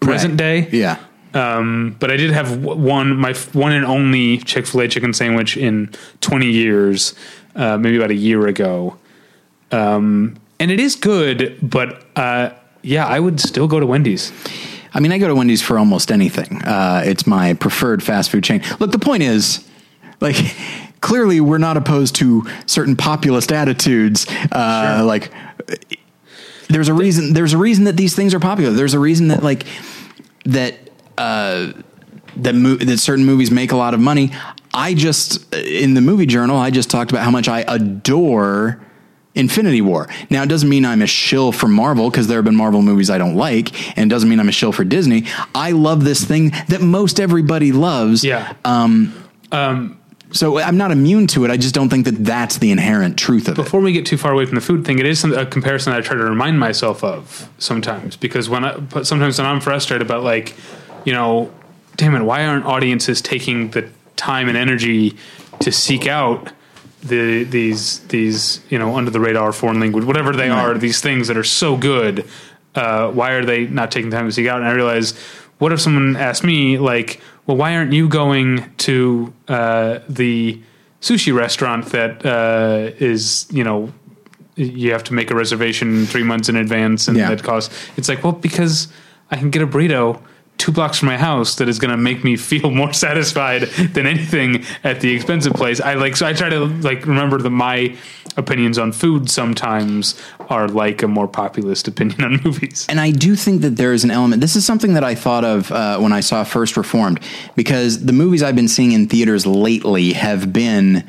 B: present
A: Right.
B: day.
A: Yeah.
B: Um, but I did have one, my one and only Chick Fil A chicken sandwich in 20 years, uh, maybe about a year ago. Um, and it is good, but uh, yeah, I would still go to Wendy's.
A: I mean, I go to Wendy's for almost anything. Uh, it's my preferred fast food chain. Look, the point is, like, <laughs> clearly we're not opposed to certain populist attitudes. Uh, Like, there's a reason. There's a reason that these things are popular. There's a reason that like that uh, that mo- that certain movies make a lot of money. I just in the movie journal, I just talked about how much I adore. Infinity War. Now, it doesn't mean I'm a shill for Marvel because there have been Marvel movies I don't like, and it doesn't mean I'm a shill for Disney. I love this thing that most everybody loves.
B: Yeah.
A: So I'm not immune to it. I just don't think that that's the inherent truth of it.
B: Before we get too far away from the food thing, it is some, a comparison I try to remind myself of sometimes because when I, sometimes when I'm frustrated about like, you know, damn it, why aren't audiences taking the time and energy to seek out the these these you know under the radar foreign language whatever they are these things that are so good uh, why are they not taking the time to seek out and I realize what if someone asked me like well why aren't you going to uh, the sushi restaurant that uh, is you know you have to make a reservation three months in advance and
A: Yeah.
B: that costs it's like well because I can get a burrito two blocks from my house that is going to make me feel <laughs> more satisfied than anything at the expensive place. I like so I try to like remember that my opinions on food sometimes are like a more populist opinion on <laughs> movies.
A: And I do think that there is an element. This is something that I thought of uh, when I saw First Reformed, because the movies I've been seeing in theaters lately have been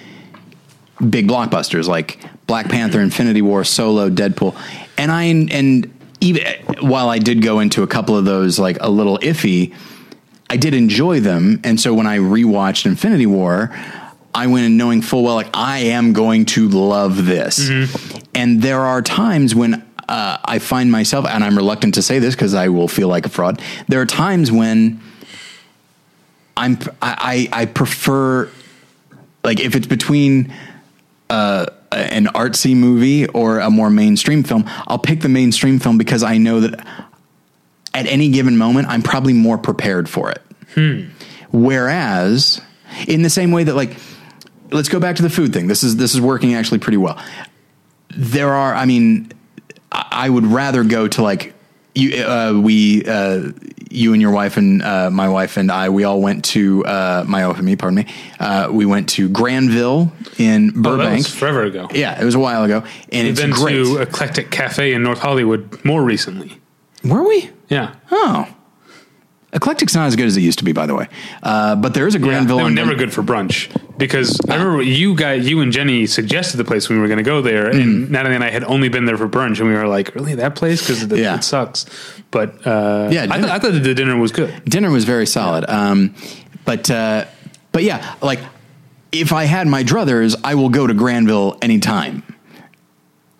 A: big blockbusters like Black Panther, Infinity War, Solo, Deadpool, and I and even while I did go into a couple of those like a little iffy, I did enjoy them, and so when I rewatched Infinity War. I went in knowing full well, like I am going to love this, and there are times when uh, I find myself, and I'm reluctant to say this because I will feel like a fraud. There are times when I'm I I, I prefer like if it's between uh, an artsy movie or a more mainstream film, I'll pick the mainstream film because I know that at any given moment I'm probably more prepared for it. Whereas, in the same way that like, let's go back to the food thing. This is this is working actually pretty well. There are, I mean, I I would rather go to like you. Uh, we, uh, you and your wife and uh, my wife and I, we all went to uh, my wife and me. Pardon me. Uh, we went to Granville in
B: Oh, that
A: Burbank.
B: was forever ago.
A: yeah, it was a while ago, and
B: We've
A: it's
B: been
A: great.
B: to Eclectic Cafe in North Hollywood more recently.
A: Were we?
D: Yeah.
A: Oh. Eclectic's not as good as it used to be, by the way. Uh, but there is a Granville.
B: they were never good for brunch because I remember you guys, you and Jenny suggested the place when we were going to go there, and Natalie and I had only been there for brunch, and we were like, "Really, that place? Because it,
A: Yeah.
B: it sucks." But uh,
A: Yeah,
B: I, th- I thought the dinner was good.
A: dinner was very solid. Um, but uh, but yeah, like if I had my druthers, I will go to Granville anytime.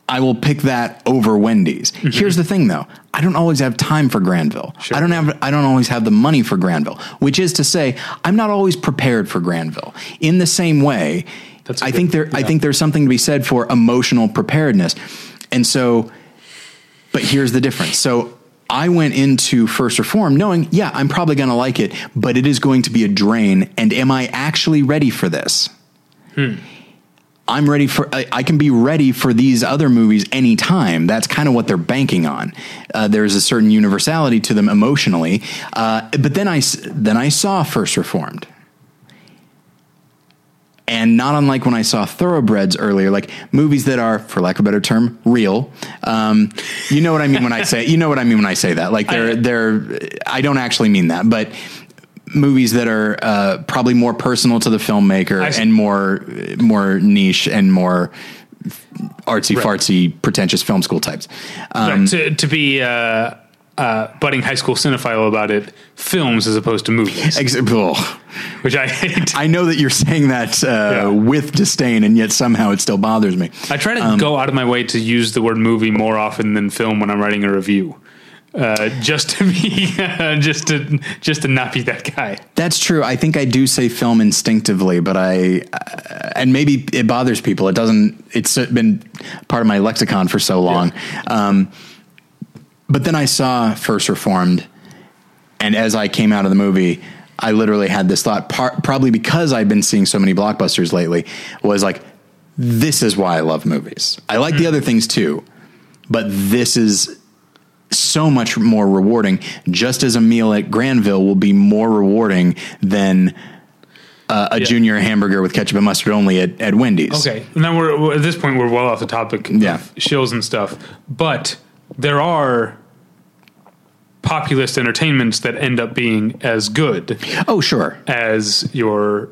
A: I will pick that over Wendy's. Mm-hmm. Here's the thing, though: I don't always have time for Granville.
B: Sure.
A: I don't have. I don't always have the money for Granville. Which is to say, I'm not always prepared for Granville. In the same way, I
B: good-
A: think there. I think there's something to be said for emotional preparedness, and so. But here's the difference. So I went into First Reform knowing, yeah, I'm probably going to like it, but it is going to be a drain. And am I actually ready for this? Hmm. I'm ready for. I, I can be ready for these other movies anytime. That's kind of what they're banking on. Uh, there's a certain universality to them emotionally. Uh, but then I, then I saw First Reformed. And not unlike when I saw Thoroughbreds earlier, like movies that are, for lack of a better term, real. Um, you know what I mean when I say, you know what I mean when I say that. Like <laughs> they're,
B: I-
A: they're, I don't actually mean that, but movies that are uh, probably more personal to the filmmaker and more, more niche and more artsy
B: Right.
A: fartsy, pretentious film school types. Um,
B: Right, to, to be uh, uh, budding high school cinephile about it, films as opposed to movies,
A: ex-
B: which I hate.
A: I know that you're saying that uh,
B: Yeah.
A: with disdain, and yet somehow it still bothers me.
B: I try to
A: Um,
B: go out of my way to use the word movie more often than film when I'm writing a review. Uh, just to be, <laughs> just to, just to not be that guy.
A: That's true. I think I do say film instinctively, but I, uh, and maybe it bothers people. It doesn't, it's been part of my lexicon for so long. Um, but then I saw First Reformed, and as I came out of the movie, I literally had this thought, par- probably because I've been seeing so many blockbusters lately, was like, this is why I love movies. I like the other things too, but this is so much more rewarding. Just as a meal at Granville will be more rewarding than uh, a
B: Yeah.
A: junior hamburger with ketchup and mustard only at, at Wendy's.
B: Okay, now we're, we're- at this point we're well off the topic
A: Yeah.
B: shills and stuff, but there are populist entertainments that end up being as good
A: Oh, sure.
B: as your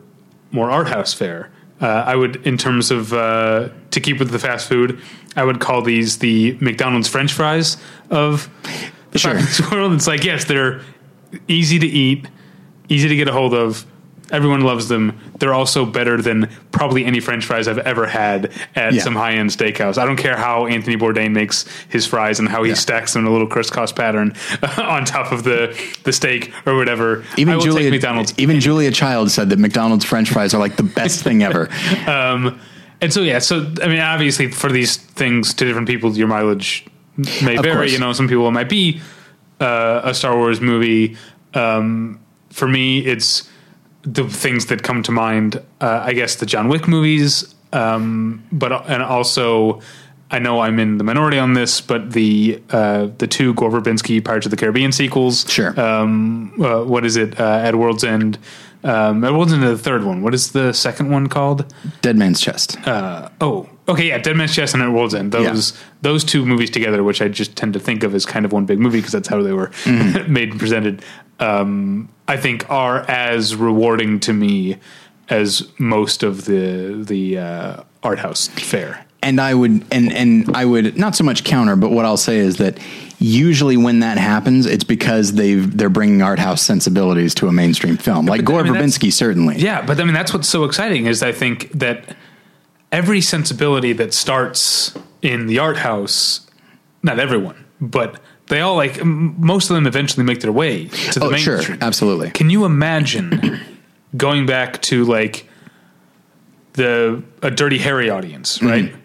B: more art house fare. Uh, I would, in terms of uh, to keep with the fast food, I would call these the McDonald's French fries of the
A: Sure.
B: fast <laughs> world. It's like yes, they're easy to eat, easy to get a hold of. Everyone loves them. They're also better than probably any French fries I've ever had at
A: Yeah.
B: some high end steakhouse. I don't care how Anthony Bourdain makes his fries and how he
A: Yeah.
B: stacks them in a little crisscross pattern <laughs> on top of the, the steak or whatever.
A: Even Julia,
B: McDonald's.
A: even Julia Child said that McDonald's French fries are like the best thing ever. <laughs>
B: Um, and so yeah, so I mean, obviously for these things to different people, your mileage may
A: Of
B: vary.
A: course.
B: You know, some people it might be uh, a Star Wars movie. Um, for me, it's the things that come to mind. Uh, I guess the John Wick movies, um, but and also. I know I'm in the minority on this, but the uh, the two Gore Verbinski Pirates of the Caribbean sequels,
A: Sure.
B: Um, uh, what is it? Uh, at World's End, um, at World's End, the third one. What is the second one called?
A: Dead Man's Chest.
B: uh, oh, okay, yeah, Dead Man's Chest and At World's End. Those those two movies together, which I just tend to think of as kind of one big movie because that's how they were
A: Mm-hmm. <laughs>
B: made and presented. Um, I think are as rewarding to me as most of the the uh, art house fare.
A: and I would and and I would not so much counter, but what I'll say is that usually when that happens, it's because they've they're bringing art house sensibilities to a mainstream film, like
B: but
A: Gore
B: I mean,
A: Verbinski certainly.
B: Yeah, but I mean that's what's so exciting is I think that every sensibility that starts in the art house, not everyone, but they all like m- most of them eventually make their way to the
A: Oh, sure,
B: mainstream.
A: absolutely.
B: Can you imagine going back to like the a Dirty Harry audience,
A: Mm-hmm.
B: right,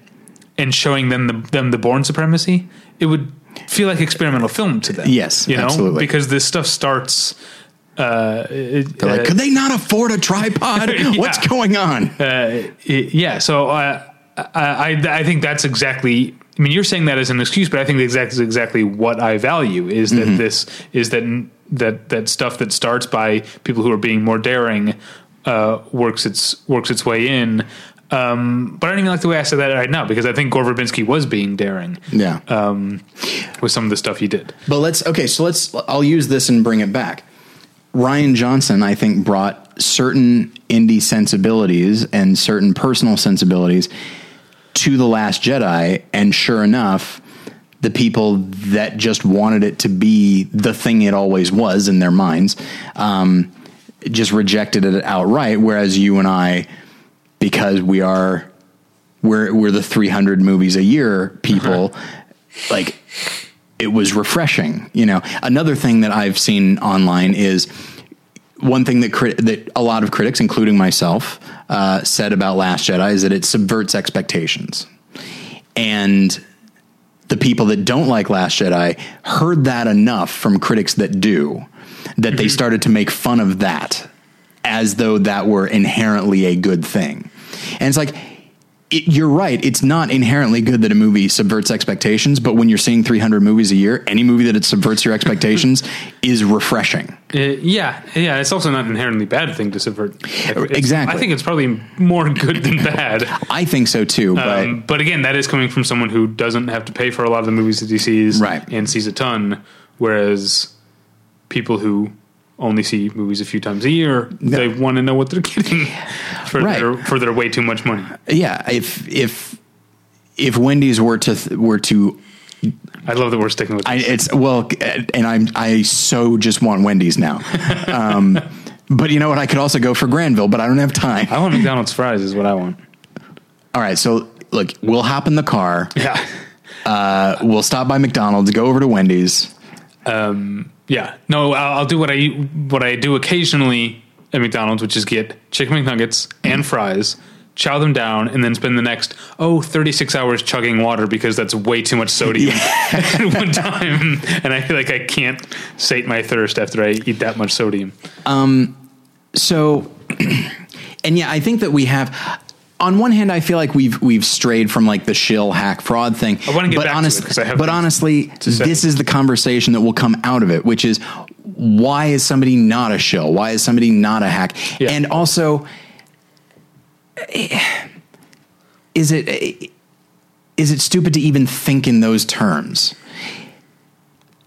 B: and showing them the them the Bourne Supremacy? It would feel like experimental film to them.
A: Yes,
B: you know,
A: absolutely.
B: because this stuff starts. Uh, it-
A: They're like,
B: uh,
A: could they not afford a tripod? <laughs> What's going on?
B: uh, it- yeah. So uh, I, I I think that's exactly. I mean, you're saying that as an excuse, but I think that's exactly exactly what I value is that
A: Mm-hmm.
B: this is that that that stuff that starts by people who are being more daring uh, works its works its way in. Um, but I don't even like the way I said that right now because I think Gore Verbinski was being daring
A: Yeah.
B: um, with some of the stuff he did.
A: But let's okay, so let's I'll use this and bring it back. Rian Johnson, I think, brought certain indie sensibilities and certain personal sensibilities to The Last Jedi, and sure enough, the people that just wanted it to be the thing it always was in their minds, um, just rejected it outright. Whereas you and I, because we are we're we're the 300 movies a year people, like it was refreshing. You know, another thing that I've seen online is one thing that crit- that a lot of critics, including myself, uh, said about Last Jedi is that it subverts expectations, and the people that don't like Last Jedi heard that enough from critics that do that they started to make fun of that as though that were inherently a good thing, and it's like it, you're right. It's not inherently good that a movie subverts expectations, but when you're seeing 300 movies a year, any movie that it subverts your expectations <laughs> is refreshing.
B: Uh, yeah, yeah. It's also not an inherently bad thing to subvert. It's-
A: Exactly.
B: I think it's probably more good than bad.
A: I think so too, but
B: Um, but again, that is coming from someone who doesn't have to pay for a lot of the movies that he sees,
A: Right.
B: And sees a ton, whereas people who only see movies a few times a year, they want to know what they're getting <laughs> for
A: Right.
B: their for their way too much money.
A: yeah, if if if Wendy's were to th- were to
B: I love that we're sticking with
A: I, it's well, and I'm I so just want Wendy's now. <laughs> Um, but you know what? I could also go for Granville, but I don't have time.
B: I want McDonald's fries, is what I want.
A: All right, so look, we'll hop in the car.
B: Yeah,
A: Uh, we'll stop by McDonald's, go over to Wendy's.
B: Um, yeah. No, I'll, I'll do what I what I do occasionally at McDonald's, which is get chicken McNuggets and fries. Chow them down and then spend the next, oh, 36 hours chugging water because that's way too much sodium <laughs> at one time. And I feel like I can't sate my thirst after I eat that much sodium.
A: Um, so <clears throat> and yeah i think that we have on one hand i feel like we've we've strayed from like the shill hack fraud thing
B: I wanna get
A: but
B: back to it, I have
A: but honestly this is the conversation that will come out of it which is why is somebody not a shill why is somebody not a hack
B: Yeah.
A: and also is it eh, it stupid to even think in those terms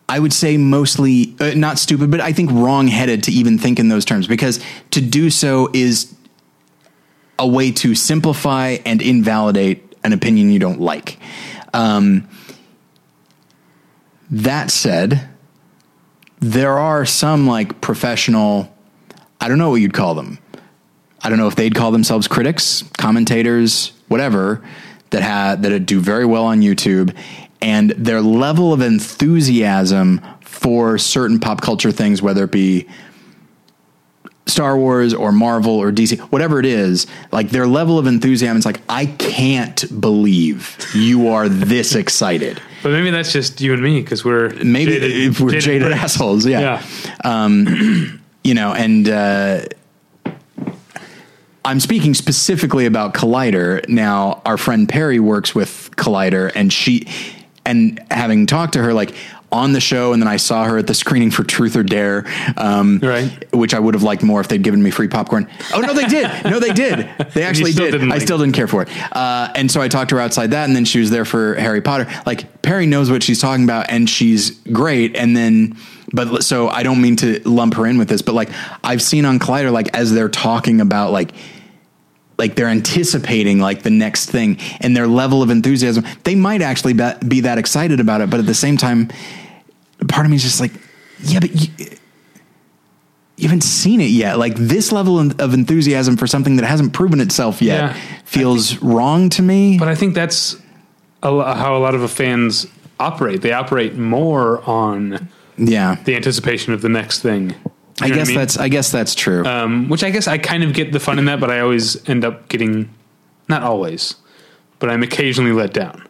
A: I would say mostly uh, not stupid, but I think wrong-headed to even think in those terms because to do so is a way to simplify and invalidate an opinion you don't like. Um, that said, there are some like professional, I don't know what you'd call them. I don't know if they'd call themselves critics, commentators, whatever, that have that do very well on YouTube, and their level of enthusiasm for certain pop culture things, whether it be Star Wars or Marvel or DC, whatever it is, like their level of enthusiasm, it's like I can't believe you are this excited.
B: But maybe that's just you and me because we're
A: Maybe
B: jaded-
A: if we're jaded,
B: bricks.
A: assholes, yeah.
B: Yeah. <clears throat>
A: you know, and uh, I'm speaking specifically about Collider. Now, our friend Perri works with Collider, and she, and having talked to her, like on the show, and then I saw her at the screening for Truth or Dare, um,
B: Right.
A: Which I would have liked more if they'd given me free popcorn. Oh no, they did. No, they did. They <laughs> actually did. I
B: like
A: still didn't care for it. Uh, and so I talked to her outside that, and then she was there for Harry Potter. Like Perri knows what she's talking about, and she's great. And then, but so I don't mean to lump her in with this, but like I've seen on Collider, like as they're talking about like like they're anticipating like the next thing and their level of enthusiasm they might actually be, be that excited about it but at the same time part of me is just like yeah but you, you haven't seen it yet like this level of enthusiasm for something that hasn't proven itself yet
B: Yeah.
A: feels wrong to me
B: But I think that's a, how a lot of the fans operate. They operate more on
A: yeah
B: the anticipation of the next thing. You
A: i guess
B: mean?
A: that's i guess that's true
B: um, which I guess I kind of get the fun in that, but I always end up getting not always, but I'm occasionally let down.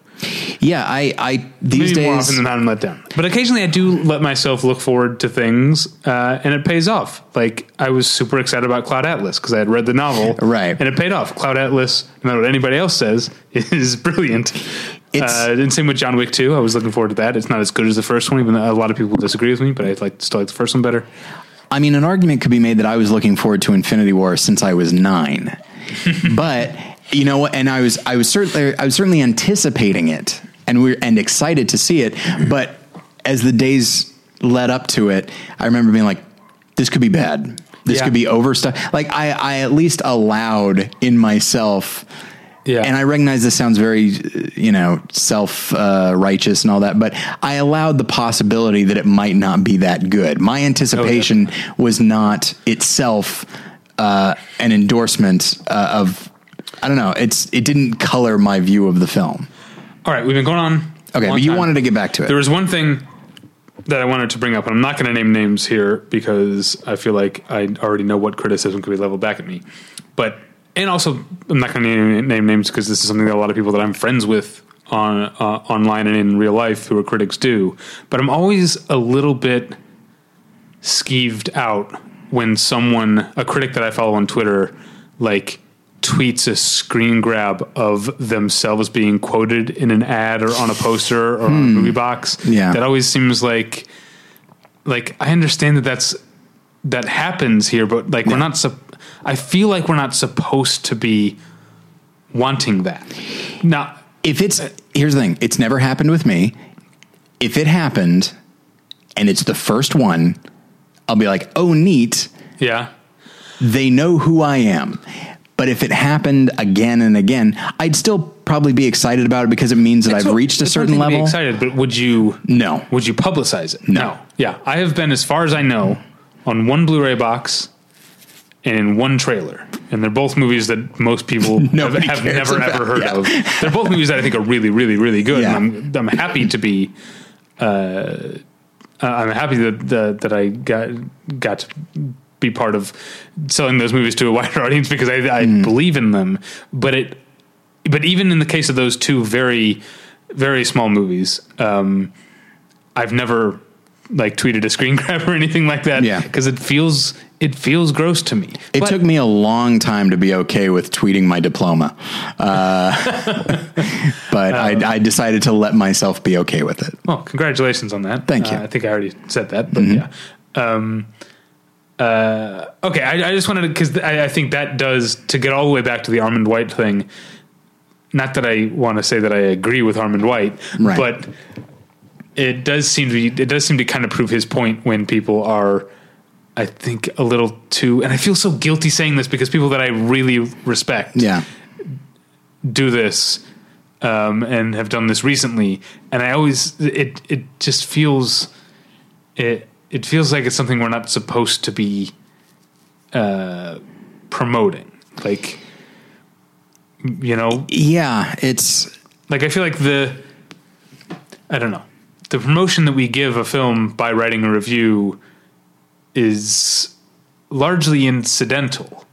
A: yeah i i these
B: Maybe more often than not, I'm let down. But occasionally, I do let myself look forward to things, uh, and it pays off. Like I was super excited about Cloud Atlas because I had read the novel,
A: Right.
B: And it paid off. Cloud Atlas, no matter what anybody else says, <laughs> is brilliant.
A: It's-
B: uh, and same with John Wick 2. I was looking forward to that. It's not as good as the first one, even though a lot of people disagree with me, but I like still like the first one better.
A: I mean, an argument could be made that I was looking forward to Infinity War since I was nine. <laughs> but you know? And I was I was certainly I was certainly anticipating it and we and excited to see it. But as the days led up to it, I remember being like, this could be bad. This
B: Yeah.
A: could be overstuff. Like I, I at least allowed in myself.
B: Yeah.
A: And I recognize this sounds very, you know, self uh, righteous and all that, but I allowed the possibility that it might not be that good. My anticipation was not itself uh, an endorsement uh, of. I don't know. It's it didn't color my view of the film.
B: All right, we've been going on.
A: Okay, but you
B: time.
A: wanted to get back to it.
B: There was one thing that I wanted to bring up, and I'm not going to name names here because I feel like I already know what criticism could be leveled back at me. But and also, I'm not going to name, name names because this is something that a lot of people that I'm friends with on uh, online and in real life who are critics do. But I'm always a little bit skeeved out when someone, a critic that I follow on Twitter, like tweets a screen grab of themselves being quoted in an ad or on a poster or on a movie box.
A: Yeah.
B: That always seems like like I understand that that's that happens here, but like we're not sup- I feel like we're not supposed to be wanting that. Now,
A: if it's here's the thing, it's never happened with me. If it happened and it's the first one, I'll be like, "Oh, neat."
B: yeah.
A: They know who I am. But if it happened again and again, I'd still probably be excited about it because it means that I've
B: So,
A: reached a certain level.
B: excited, but would you
A: No.
B: Would you publicize it?
A: No.
B: Yeah, I have been as far as I know on one Blu-ray box and in one trailer, and they're both movies that most people <laughs> have, have never
A: about,
B: ever heard
A: yeah.
B: of. They're both movies that I think are really, really, really good.
A: Yeah.
B: And I'm I'm happy to be. Uh, I'm happy that that that I got got to be part of selling those movies to a wider <laughs> audience because I, I
A: Mm.
B: believe in them. But it, but even in the case of those two very, very small movies, um, I've never like tweeted a screen <laughs> grab or anything like that.
A: Yeah.
B: because it feels it feels gross to me.
A: It
B: But-
A: took me a long time to be okay with tweeting my diploma. Uh, <laughs> but I, I decided to let myself be okay with it.
B: Well, congratulations on that.
A: Thank you.
B: Uh, I think I already said that, but yeah. Um, uh, okay, I, I just wanted to because I, I think that does to get all the way back to the Armond White thing. Not that I want to say that I agree with Armond White,
A: Right.
B: but it does seem to be, it does seem to kind of prove his point when people are. I think a little too, and I feel so guilty saying this because people that I really respect
A: Yeah.
B: do this um, and have done this recently, and I always it it just feels it it feels like it's something we're not supposed to be uh, promoting. Like you know,
A: Yeah. It's,
B: like I feel like the I don't know the promotion that we give a film by writing a review is largely incidental.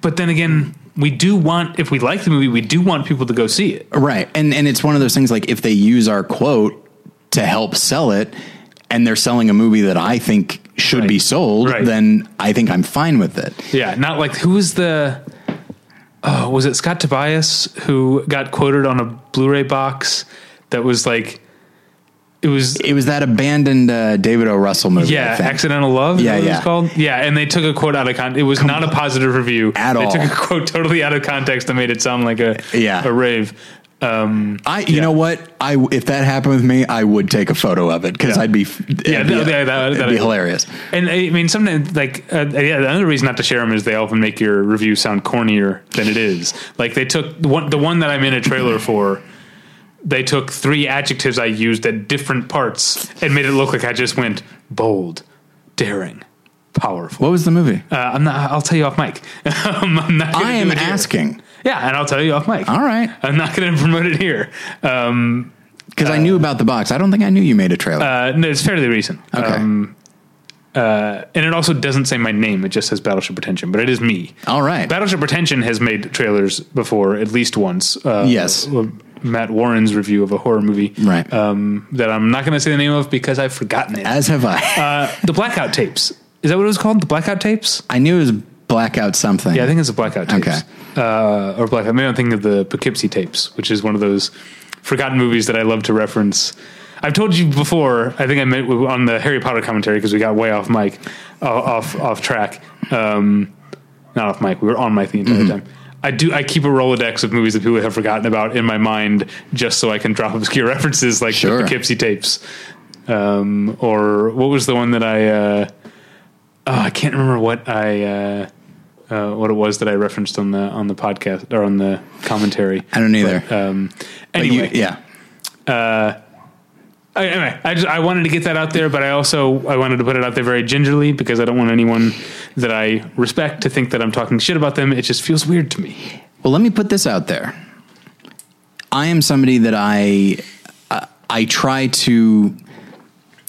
B: But then again, we do want if we like the movie, we do want people to go see it.
A: Right. And and it's one of those things like if they use our quote to help sell it and they're selling a movie that I think should
B: Right.
A: be sold,
B: Right.
A: then I think I'm fine with it.
B: Yeah, not like who was the oh, was it Scott Tobias who got quoted on a Blu-ray box that was like it was
A: It was that abandoned uh, David O. Russell movie.
B: Yeah, accidental love.
A: Yeah,
B: it was
A: yeah.
B: called yeah, and they took a quote out of context. It was not a positive review
A: At
B: they
A: all.
B: took a <laughs> quote totally out of context and made it sound like a
A: Yeah.
B: a rave. Um,
A: I, you know what? I if that happened with me, I would take a photo of it because
B: Yeah.
A: I'd be,
B: Yeah,
A: be,
B: that- that- that-
A: it'd
B: that-
A: be hilarious.
B: And I mean, sometimes like uh, yeah, the other reason not to share them is they often make your review sound cornier than it is. Like they took the one, the one that I'm in a trailer for. They took three adjectives I used at different parts and made it look like I just went bold, daring, powerful.
A: What was the movie?
B: Uh, I'm not. I'll tell you off mic. Um, <laughs> I'm not.
A: I am
B: here.
A: asking.
B: Yeah, and I'll tell you off mic.
A: All right,
B: I'm not going to promote it here. Um,
A: because I knew about the box. I don't think I knew you made a trailer.
B: uh, no, it's fairly recent.
A: okay,
B: Um, uh, and it also doesn't say my name; it just says Battleship Pretension, but it is me.
A: all right.
B: Battleship Pretension has made trailers before, at least once. Uh,
A: Yes.
B: uh, Matt Warren's review of a horror movie,
A: Right.
B: Um, that I'm not going to say the name of because I've forgotten it.
A: As have I.
B: uh, the Blackout Tapes. Is that what it was called? The Blackout Tapes?
A: I knew it was blackout something.
B: Yeah, I think it's the Blackout Tapes.
A: Okay.
B: Uh, or Blackout. Maybe I'm thinking of the Poughkeepsie Tapes, which is one of those forgotten movies that I love to reference. I've told you before. I think I met on the Harry Potter commentary because we got way off mic, uh, off off track. Um, not off mic. We were on mic the entire time. I do. I keep a rolodex of movies that people have forgotten about in my mind, just so I can drop <laughs> obscure references like
A: Sure.
B: the Poughkeepsie tapes, um, or what was the one that I? Uh, oh, I can't remember what I. Uh, uh, what it was that I referenced on the on the podcast or on the commentary.
A: I don't either.
B: But, um,
A: But you-
B: anyway,
A: yeah.
B: Anyway, I just I wanted to get that out there, but I also I wanted to put it out there very gingerly because I don't want anyone that I respect to think that I'm talking shit about them. It just feels weird to me.
A: Well, let me put this out there. I am somebody that I uh, I try to,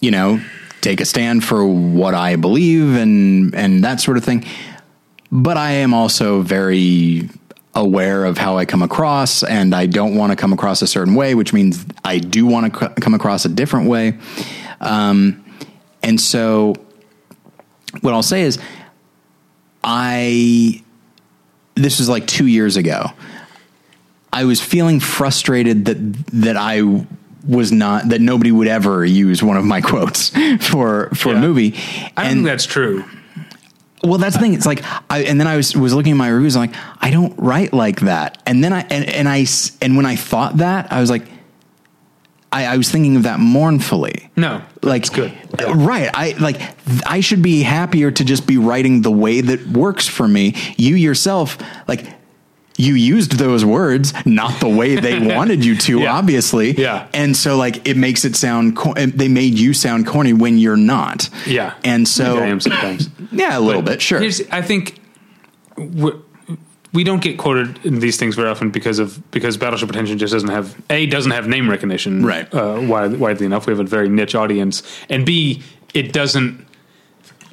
A: you know, take a stand for what I believe and and that sort of thing. But I am also very aware of how I come across, and I don't want to come across a certain way, which means I do want to c- come across a different way. Um, and so, what I'll say is, I this was like two years ago. I was feeling frustrated that that I was not that nobody would ever use one of my quotes <laughs> for for a movie.
B: I don't think that's true.
A: Well, that's the thing. It's like, I, and then I was was looking at my reviews. I'm like, I don't write like that. And then I and, and I and when I thought that, I was like, I, I was thinking of that mournfully.
B: No,
A: Like,
B: good.
A: right? I like I should be happier to just be writing the way that works for me. You yourself, like. You used those words not the way they <laughs> wanted you to,
B: Yeah.
A: obviously.
B: Yeah.
A: And so, like, it makes it sound, co- they made you sound corny when you're not.
B: Yeah,
A: And so,
B: Maybe I am sometimes. <clears throat>
A: yeah, a little bit, sure.
B: Here's, I think we we don't get quoted in these things very often because of because Battleship Pretension just doesn't have a doesn't have name recognition
A: Right.
B: uh, wide, widely enough. We have a very niche audience, and b it doesn't.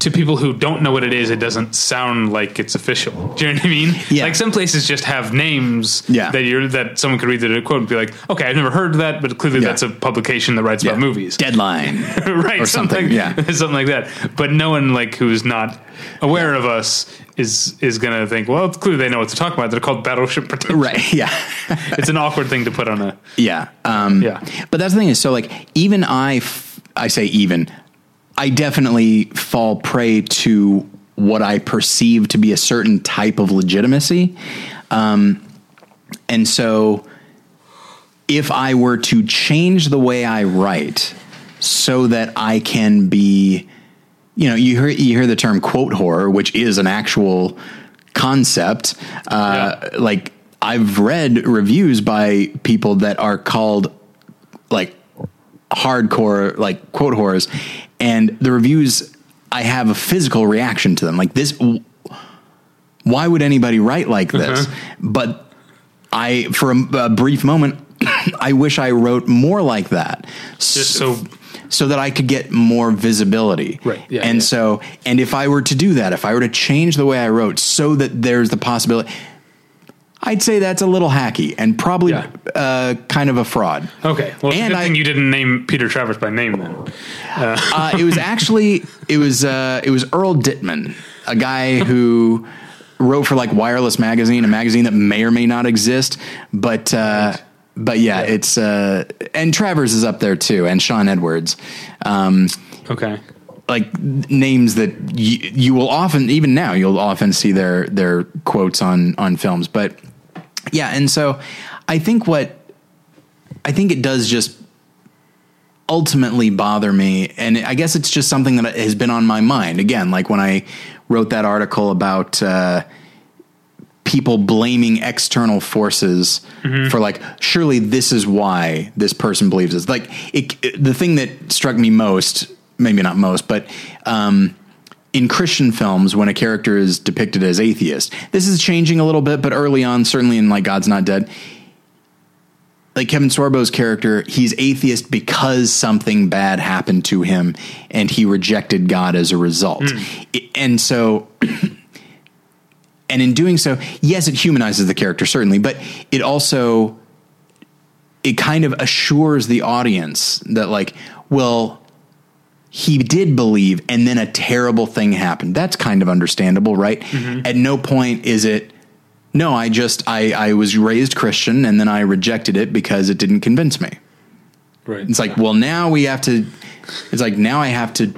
B: To people who don't know what it is, it doesn't sound like it's official. Do you know what I mean?
A: Yeah.
B: Like some places just have names
A: Yeah.
B: that you're that someone could read the quote and be like, okay, I've never heard of that, but clearly
A: Yeah.
B: that's a publication that writes about movies.
A: Deadline. <laughs>
B: right,
A: or something, yeah. <laughs>
B: something like that. But no one like who's not aware of us is is gonna think, well, clearly they know what to talk about. They're called Battleship Pretension.
A: right. <laughs> Yeah.
B: It's an awkward thing to put on a.
A: yeah. Um,
B: Yeah.
A: But that's the thing is, so like, even I, f- I say even, I definitely fall prey to what I perceive to be a certain type of legitimacy. Um, and so if I were to change the way I write so that I can be, you know, you hear you hear the term quote horror, which is an actual concept. Uh, Like I've read reviews by people that are called like hardcore like quote horrors, and the reviews I have a physical reaction to them. Like this, why would anybody write like this? But I, for a, a brief moment, <coughs> I wish I wrote more like that.
B: Just so
A: so that I could get more visibility.
B: Right, yeah,
A: and
B: yeah.
A: so, and if I were to do that, if I were to change the way I wrote so that there's the possibility, I'd say that's a little hacky and probably
B: Yeah.
A: uh, kind of a fraud.
B: okay. Well, it's a
A: And
B: good
A: I-
B: thing you didn't name Peter Travers by name then.
A: Uh, it was actually it was uh, it was Earl Dittman, a guy <laughs> who wrote for like Wireless Magazine, a magazine that may or may not exist, but uh, but yeah, it's uh, and Travers is up there too, and Shawn Edwards. Um,
B: Okay.
A: Like names that you, you will often even now you'll often see their their quotes on on films. But yeah and so i think what i think it does just ultimately bother me and i guess it's just something that has been on my mind. Again like when i wrote that article about uh people blaming external forces for like surely this is why this person believes this. Like it, it- the thing that struck me most maybe not most but um in Christian films, when a character is depicted as atheist, this is changing a little bit, but early on, certainly in like God's Not Dead, like Kevin Sorbo's character, he's atheist because something bad happened to him and he rejected God as a result. I- And so <clears throat> and in doing so, yes, it humanizes the character certainly, but it also it kind of assures the audience that like, well, he did believe and then a terrible thing happened. That's kind of understandable, right? Mm-hmm. At no point is it no, I just I I was raised Christian and then I rejected it because it didn't convince me.
B: Right.
A: It's like, well, now we have to. It's like now I have to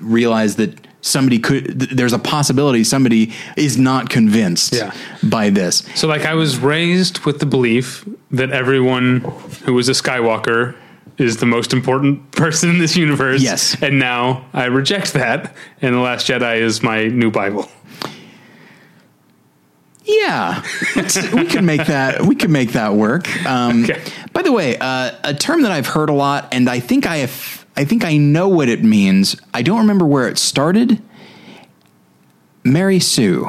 A: realize that somebody could th- there's a possibility somebody is not convinced
B: Yeah.
A: by this.
B: So, like, I was raised with the belief that everyone who was a Skywalker is the most important <laughs> person in this universe.
A: Yes.
B: And now I reject that, and The Last Jedi is my new Bible.
A: Yeah, we can make that. We can make that work. Um,
B: Okay.
A: By the way, uh, a term that I've heard a lot, and I think I have, I think I know what it means. I don't remember where it started. Mary Sue.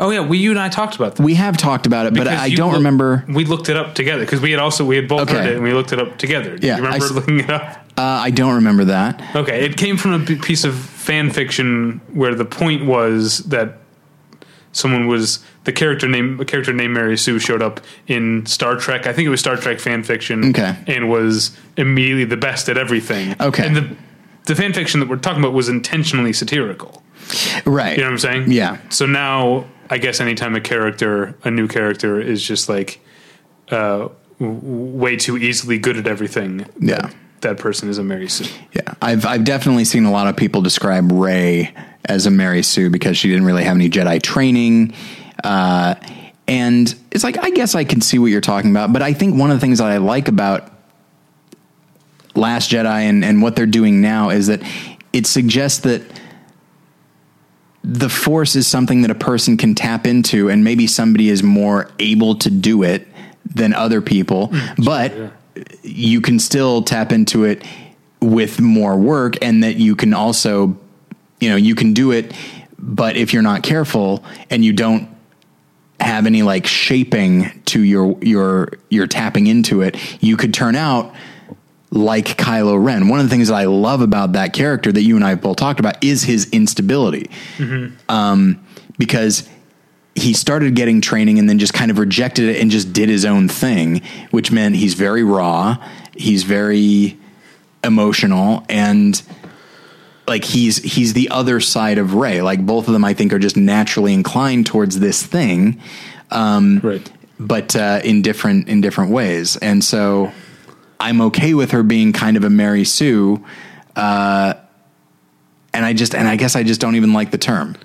B: Oh yeah, we you and I talked about that.
A: We have talked about it, but
B: Because
A: I
B: you
A: don't
B: look-
A: remember.
B: We looked it up together because we had also we had both heard it and we looked it up together. Do
A: Yeah,
B: you remember
A: s-
B: looking it up?
A: Uh, I don't remember that.
B: Okay, it came from a b- piece of fan fiction where the point was that someone was the character name a character named Mary Sue showed up in Star Trek. I think it was Star Trek fan fiction.
A: Okay.
B: and was immediately the best at everything.
A: Okay.
B: and the the fan fiction that we're talking about was intentionally satirical.
A: Right.
B: You know what I'm saying?
A: Yeah.
B: So now, I guess anytime a character, a new character, is just like uh, w- way too easily good at everything.
A: Yeah.
B: that, that person is a Mary Sue.
A: Yeah, I've I've definitely seen a lot of people describe Rey as a Mary Sue because she didn't really have any Jedi training, uh, and it's like I guess I can see what you're talking about. But I think one of the things that I like about Last Jedi and and what they're doing now is that it suggests that the Force is something that a person can tap into, and maybe somebody is more able to do it than other people, mm, but you can still tap into it with more work and that you can also you know you can do it but if you're not careful and you don't have any like shaping to your your your tapping into it you could turn out like Kylo Ren. One of the things that I love about that character that you and I have both talked about is his instability. Um, because he started getting training and then just kind of rejected it and just did his own thing, which meant he's very raw, he's very emotional, and like he's he's the other side of Rey. Like both of them, I think, are just naturally inclined towards this thing,
B: Right.
A: but uh, in different in different ways. And so I'm okay with her being kind of a Mary Sue. Uh, and I just and I guess I just don't even like the term.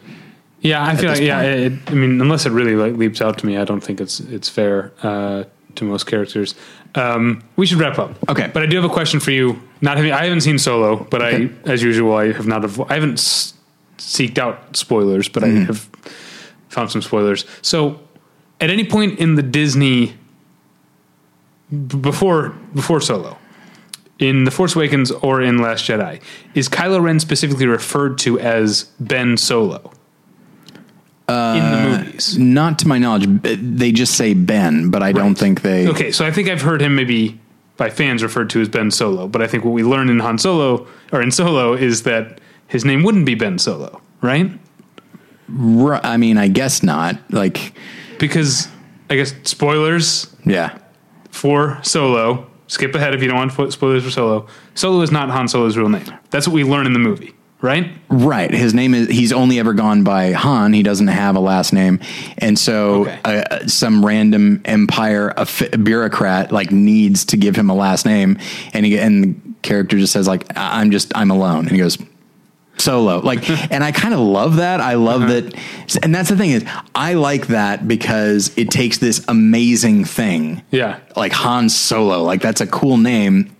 B: Yeah, I feel like yeah. It, I mean, unless it really like leaps out to me, I don't think it's it's fair uh, to most characters. Um, we should wrap up.
A: Okay.
B: but I do have a question for you. Not having, I haven't seen Solo, but
A: Okay.
B: I, as usual, I have not. Avo- I haven't s- seeked out spoilers, but
A: Mm-hmm.
B: I have found some spoilers. So, at any point in the Disney before before Solo, in the Force Awakens or in Last Jedi, is Kylo Ren specifically referred to as Ben Solo? Uh, in the movies.
A: Not to my knowledge, they just say Ben, but I don't think they.
B: Okay, so I think I've heard him maybe by fans referred to as Ben Solo, but I think what we learn in Han Solo or in Solo is that his name wouldn't be Ben Solo, right?
A: I mean, I guess not. Like,
B: Because I guess spoilers
A: yeah,
B: for Solo. Skip ahead if you don't want spoilers for Solo. Solo is not Han Solo's real name. That's what we learn in the movie, right?
A: right. His name is. He's only ever gone by Han. He doesn't have a last name, and so
B: Okay.
A: uh, some random Empire bureaucrat like needs to give him a last name, and he and the character just says like, "I'm just I'm alone," and he goes. Solo, like, <laughs> and I kind of love that. I love
B: Uh-huh.
A: that, and that's the thing is, I like that because it takes this amazing thing,
B: Yeah.
A: like Han Solo. Like that's a cool name.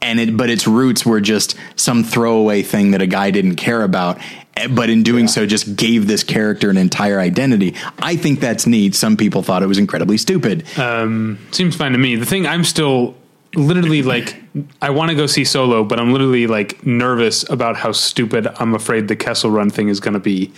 A: And it, but its roots were just some throwaway thing that a guy didn't care about. eh, But in doing so, just gave this character an entire identity. I think that's neat. Some people thought it was incredibly stupid.
B: Um seems fine to me. The thing I'm still literally like I want to go see Solo, but I'm literally like nervous about how stupid I'm afraid the Kessel Run thing is going to be.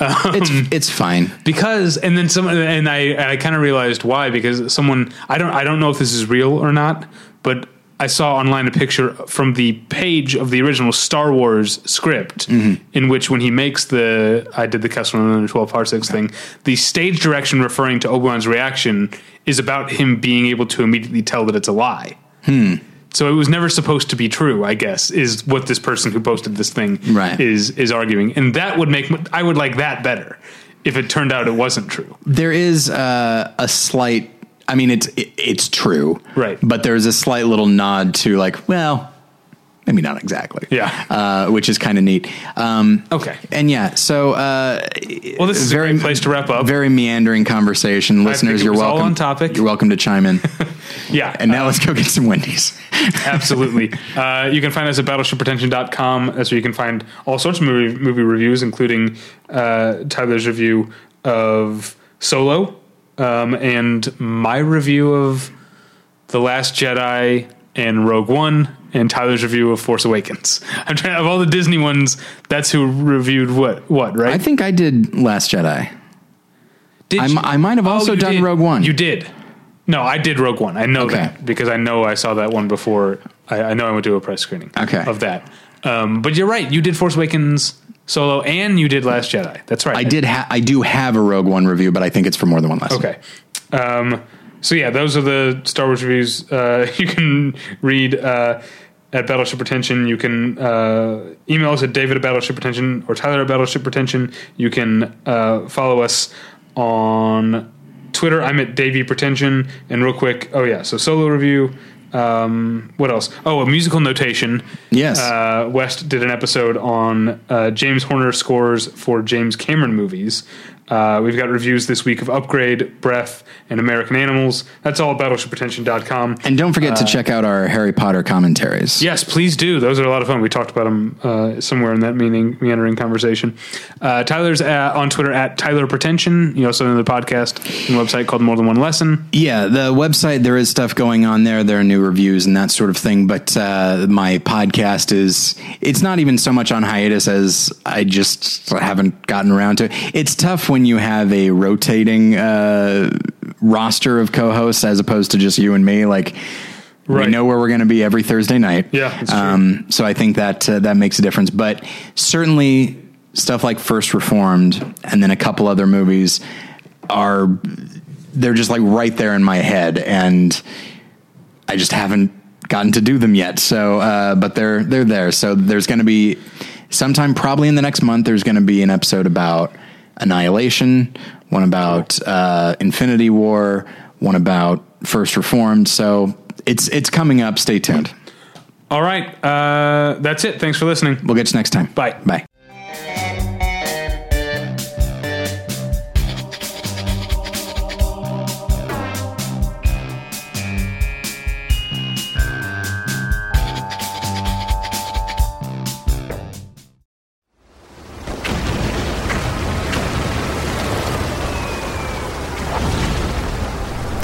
A: Um, it's it's fine.
B: because and then some and I I kind of realized why because someone I don't I don't know if this is real or not, but I saw online a picture from the page of the original Star Wars script mm-hmm. in which when he makes the I did the Kessel Run and 12 parsecs thing, the stage direction referring to Obi-Wan's reaction is about him being able to immediately tell that it's a lie. So it was never supposed to be true, I guess, is what this person who posted this thing
A: Right.
B: is is arguing, and that would make I would like that better if it turned out it wasn't true.
A: There is uh, a slight. I mean, it's it, it's true,
B: Right.
A: But there's a slight little nod to like, well, maybe not exactly.
B: Yeah.
A: uh, which is kind of neat. Um,
B: Okay.
A: and yeah, so uh,
B: Well, this is a great place to wrap up.
A: Very meandering conversation, listeners. You're welcome.
B: on topic.
A: You're welcome to chime in. <laughs>
B: Yeah.
A: and now let's go get some Wendy's. <laughs>
B: Absolutely. Uh, you can find us at battleshippretension.com. That's where you can find all sorts of movie, movie reviews, including uh, Tyler's review of Solo um, and my review of The Last Jedi and Rogue One and Tyler's review of Force Awakens. <laughs> I'm trying of all the Disney ones, that's who reviewed what, what, right?
A: I think I did Last Jedi.
B: Did
A: I
B: you-
A: m- I might have also
B: you
A: done
B: did.
A: Rogue One.
B: You did. No, I did Rogue One. I know
A: Okay.
B: that because I know I saw that one before. I, I know I went to a press screening
A: Okay.
B: of that. Um, but you're right. You did Force Awakens solo and you did Last Jedi. That's right.
A: I did. Ha- I do have a Rogue One review, but I think it's for more than one lesson.
B: Okay. Um, so yeah, those are the Star Wars reviews. Uh, <laughs> you can read uh, at Battleship Pretension. You can uh, email us at David at Battleship Pretension or Tyler at Battleship Pretension. You can uh, follow us on Twitter. I'm at Davey Pretension. And real quick, oh yeah, so solo review. Um, what else? Oh, a musical notation.
A: Yes.
B: Uh, West did an episode on uh, James Horner scores for James Cameron movies. Uh, we've got reviews this week of Upgrade, Breath, and American Animals. That's all at battleshippretension.com.
A: And don't forget to check out our Harry Potter commentaries.
B: Yes, please do. Those are a lot of fun. We talked about them uh, somewhere in that meaning, meandering conversation. Uh, Tyler's at, on Twitter at Tyler Pretension. You also have another podcast and website called More Than One Lesson.
A: Yeah, the website there is stuff going on there. There are new reviews and that sort of thing. But uh, my podcast is it's not even so much on hiatus as I just haven't gotten around to. it. It's tough when you have a rotating uh, roster of co-hosts as opposed to just you and me. Like we know where we're going to be every Thursday night.
B: Yeah.
A: Um, so I think that uh, that makes a difference. But certainly stuff like First Reformed and then a couple other movies are they're just like right there in my head and I just haven't gotten to do them yet. So, uh, but they're they're there. So there's going to be sometime probably in the next month. There's going to be an episode about Annihilation, one about uh, Infinity War, one about First Reformed. So it's it's coming up. Stay tuned.
B: All right. Uh, that's it. Thanks for listening.
A: We'll get you next time.
B: Bye.
A: Bye.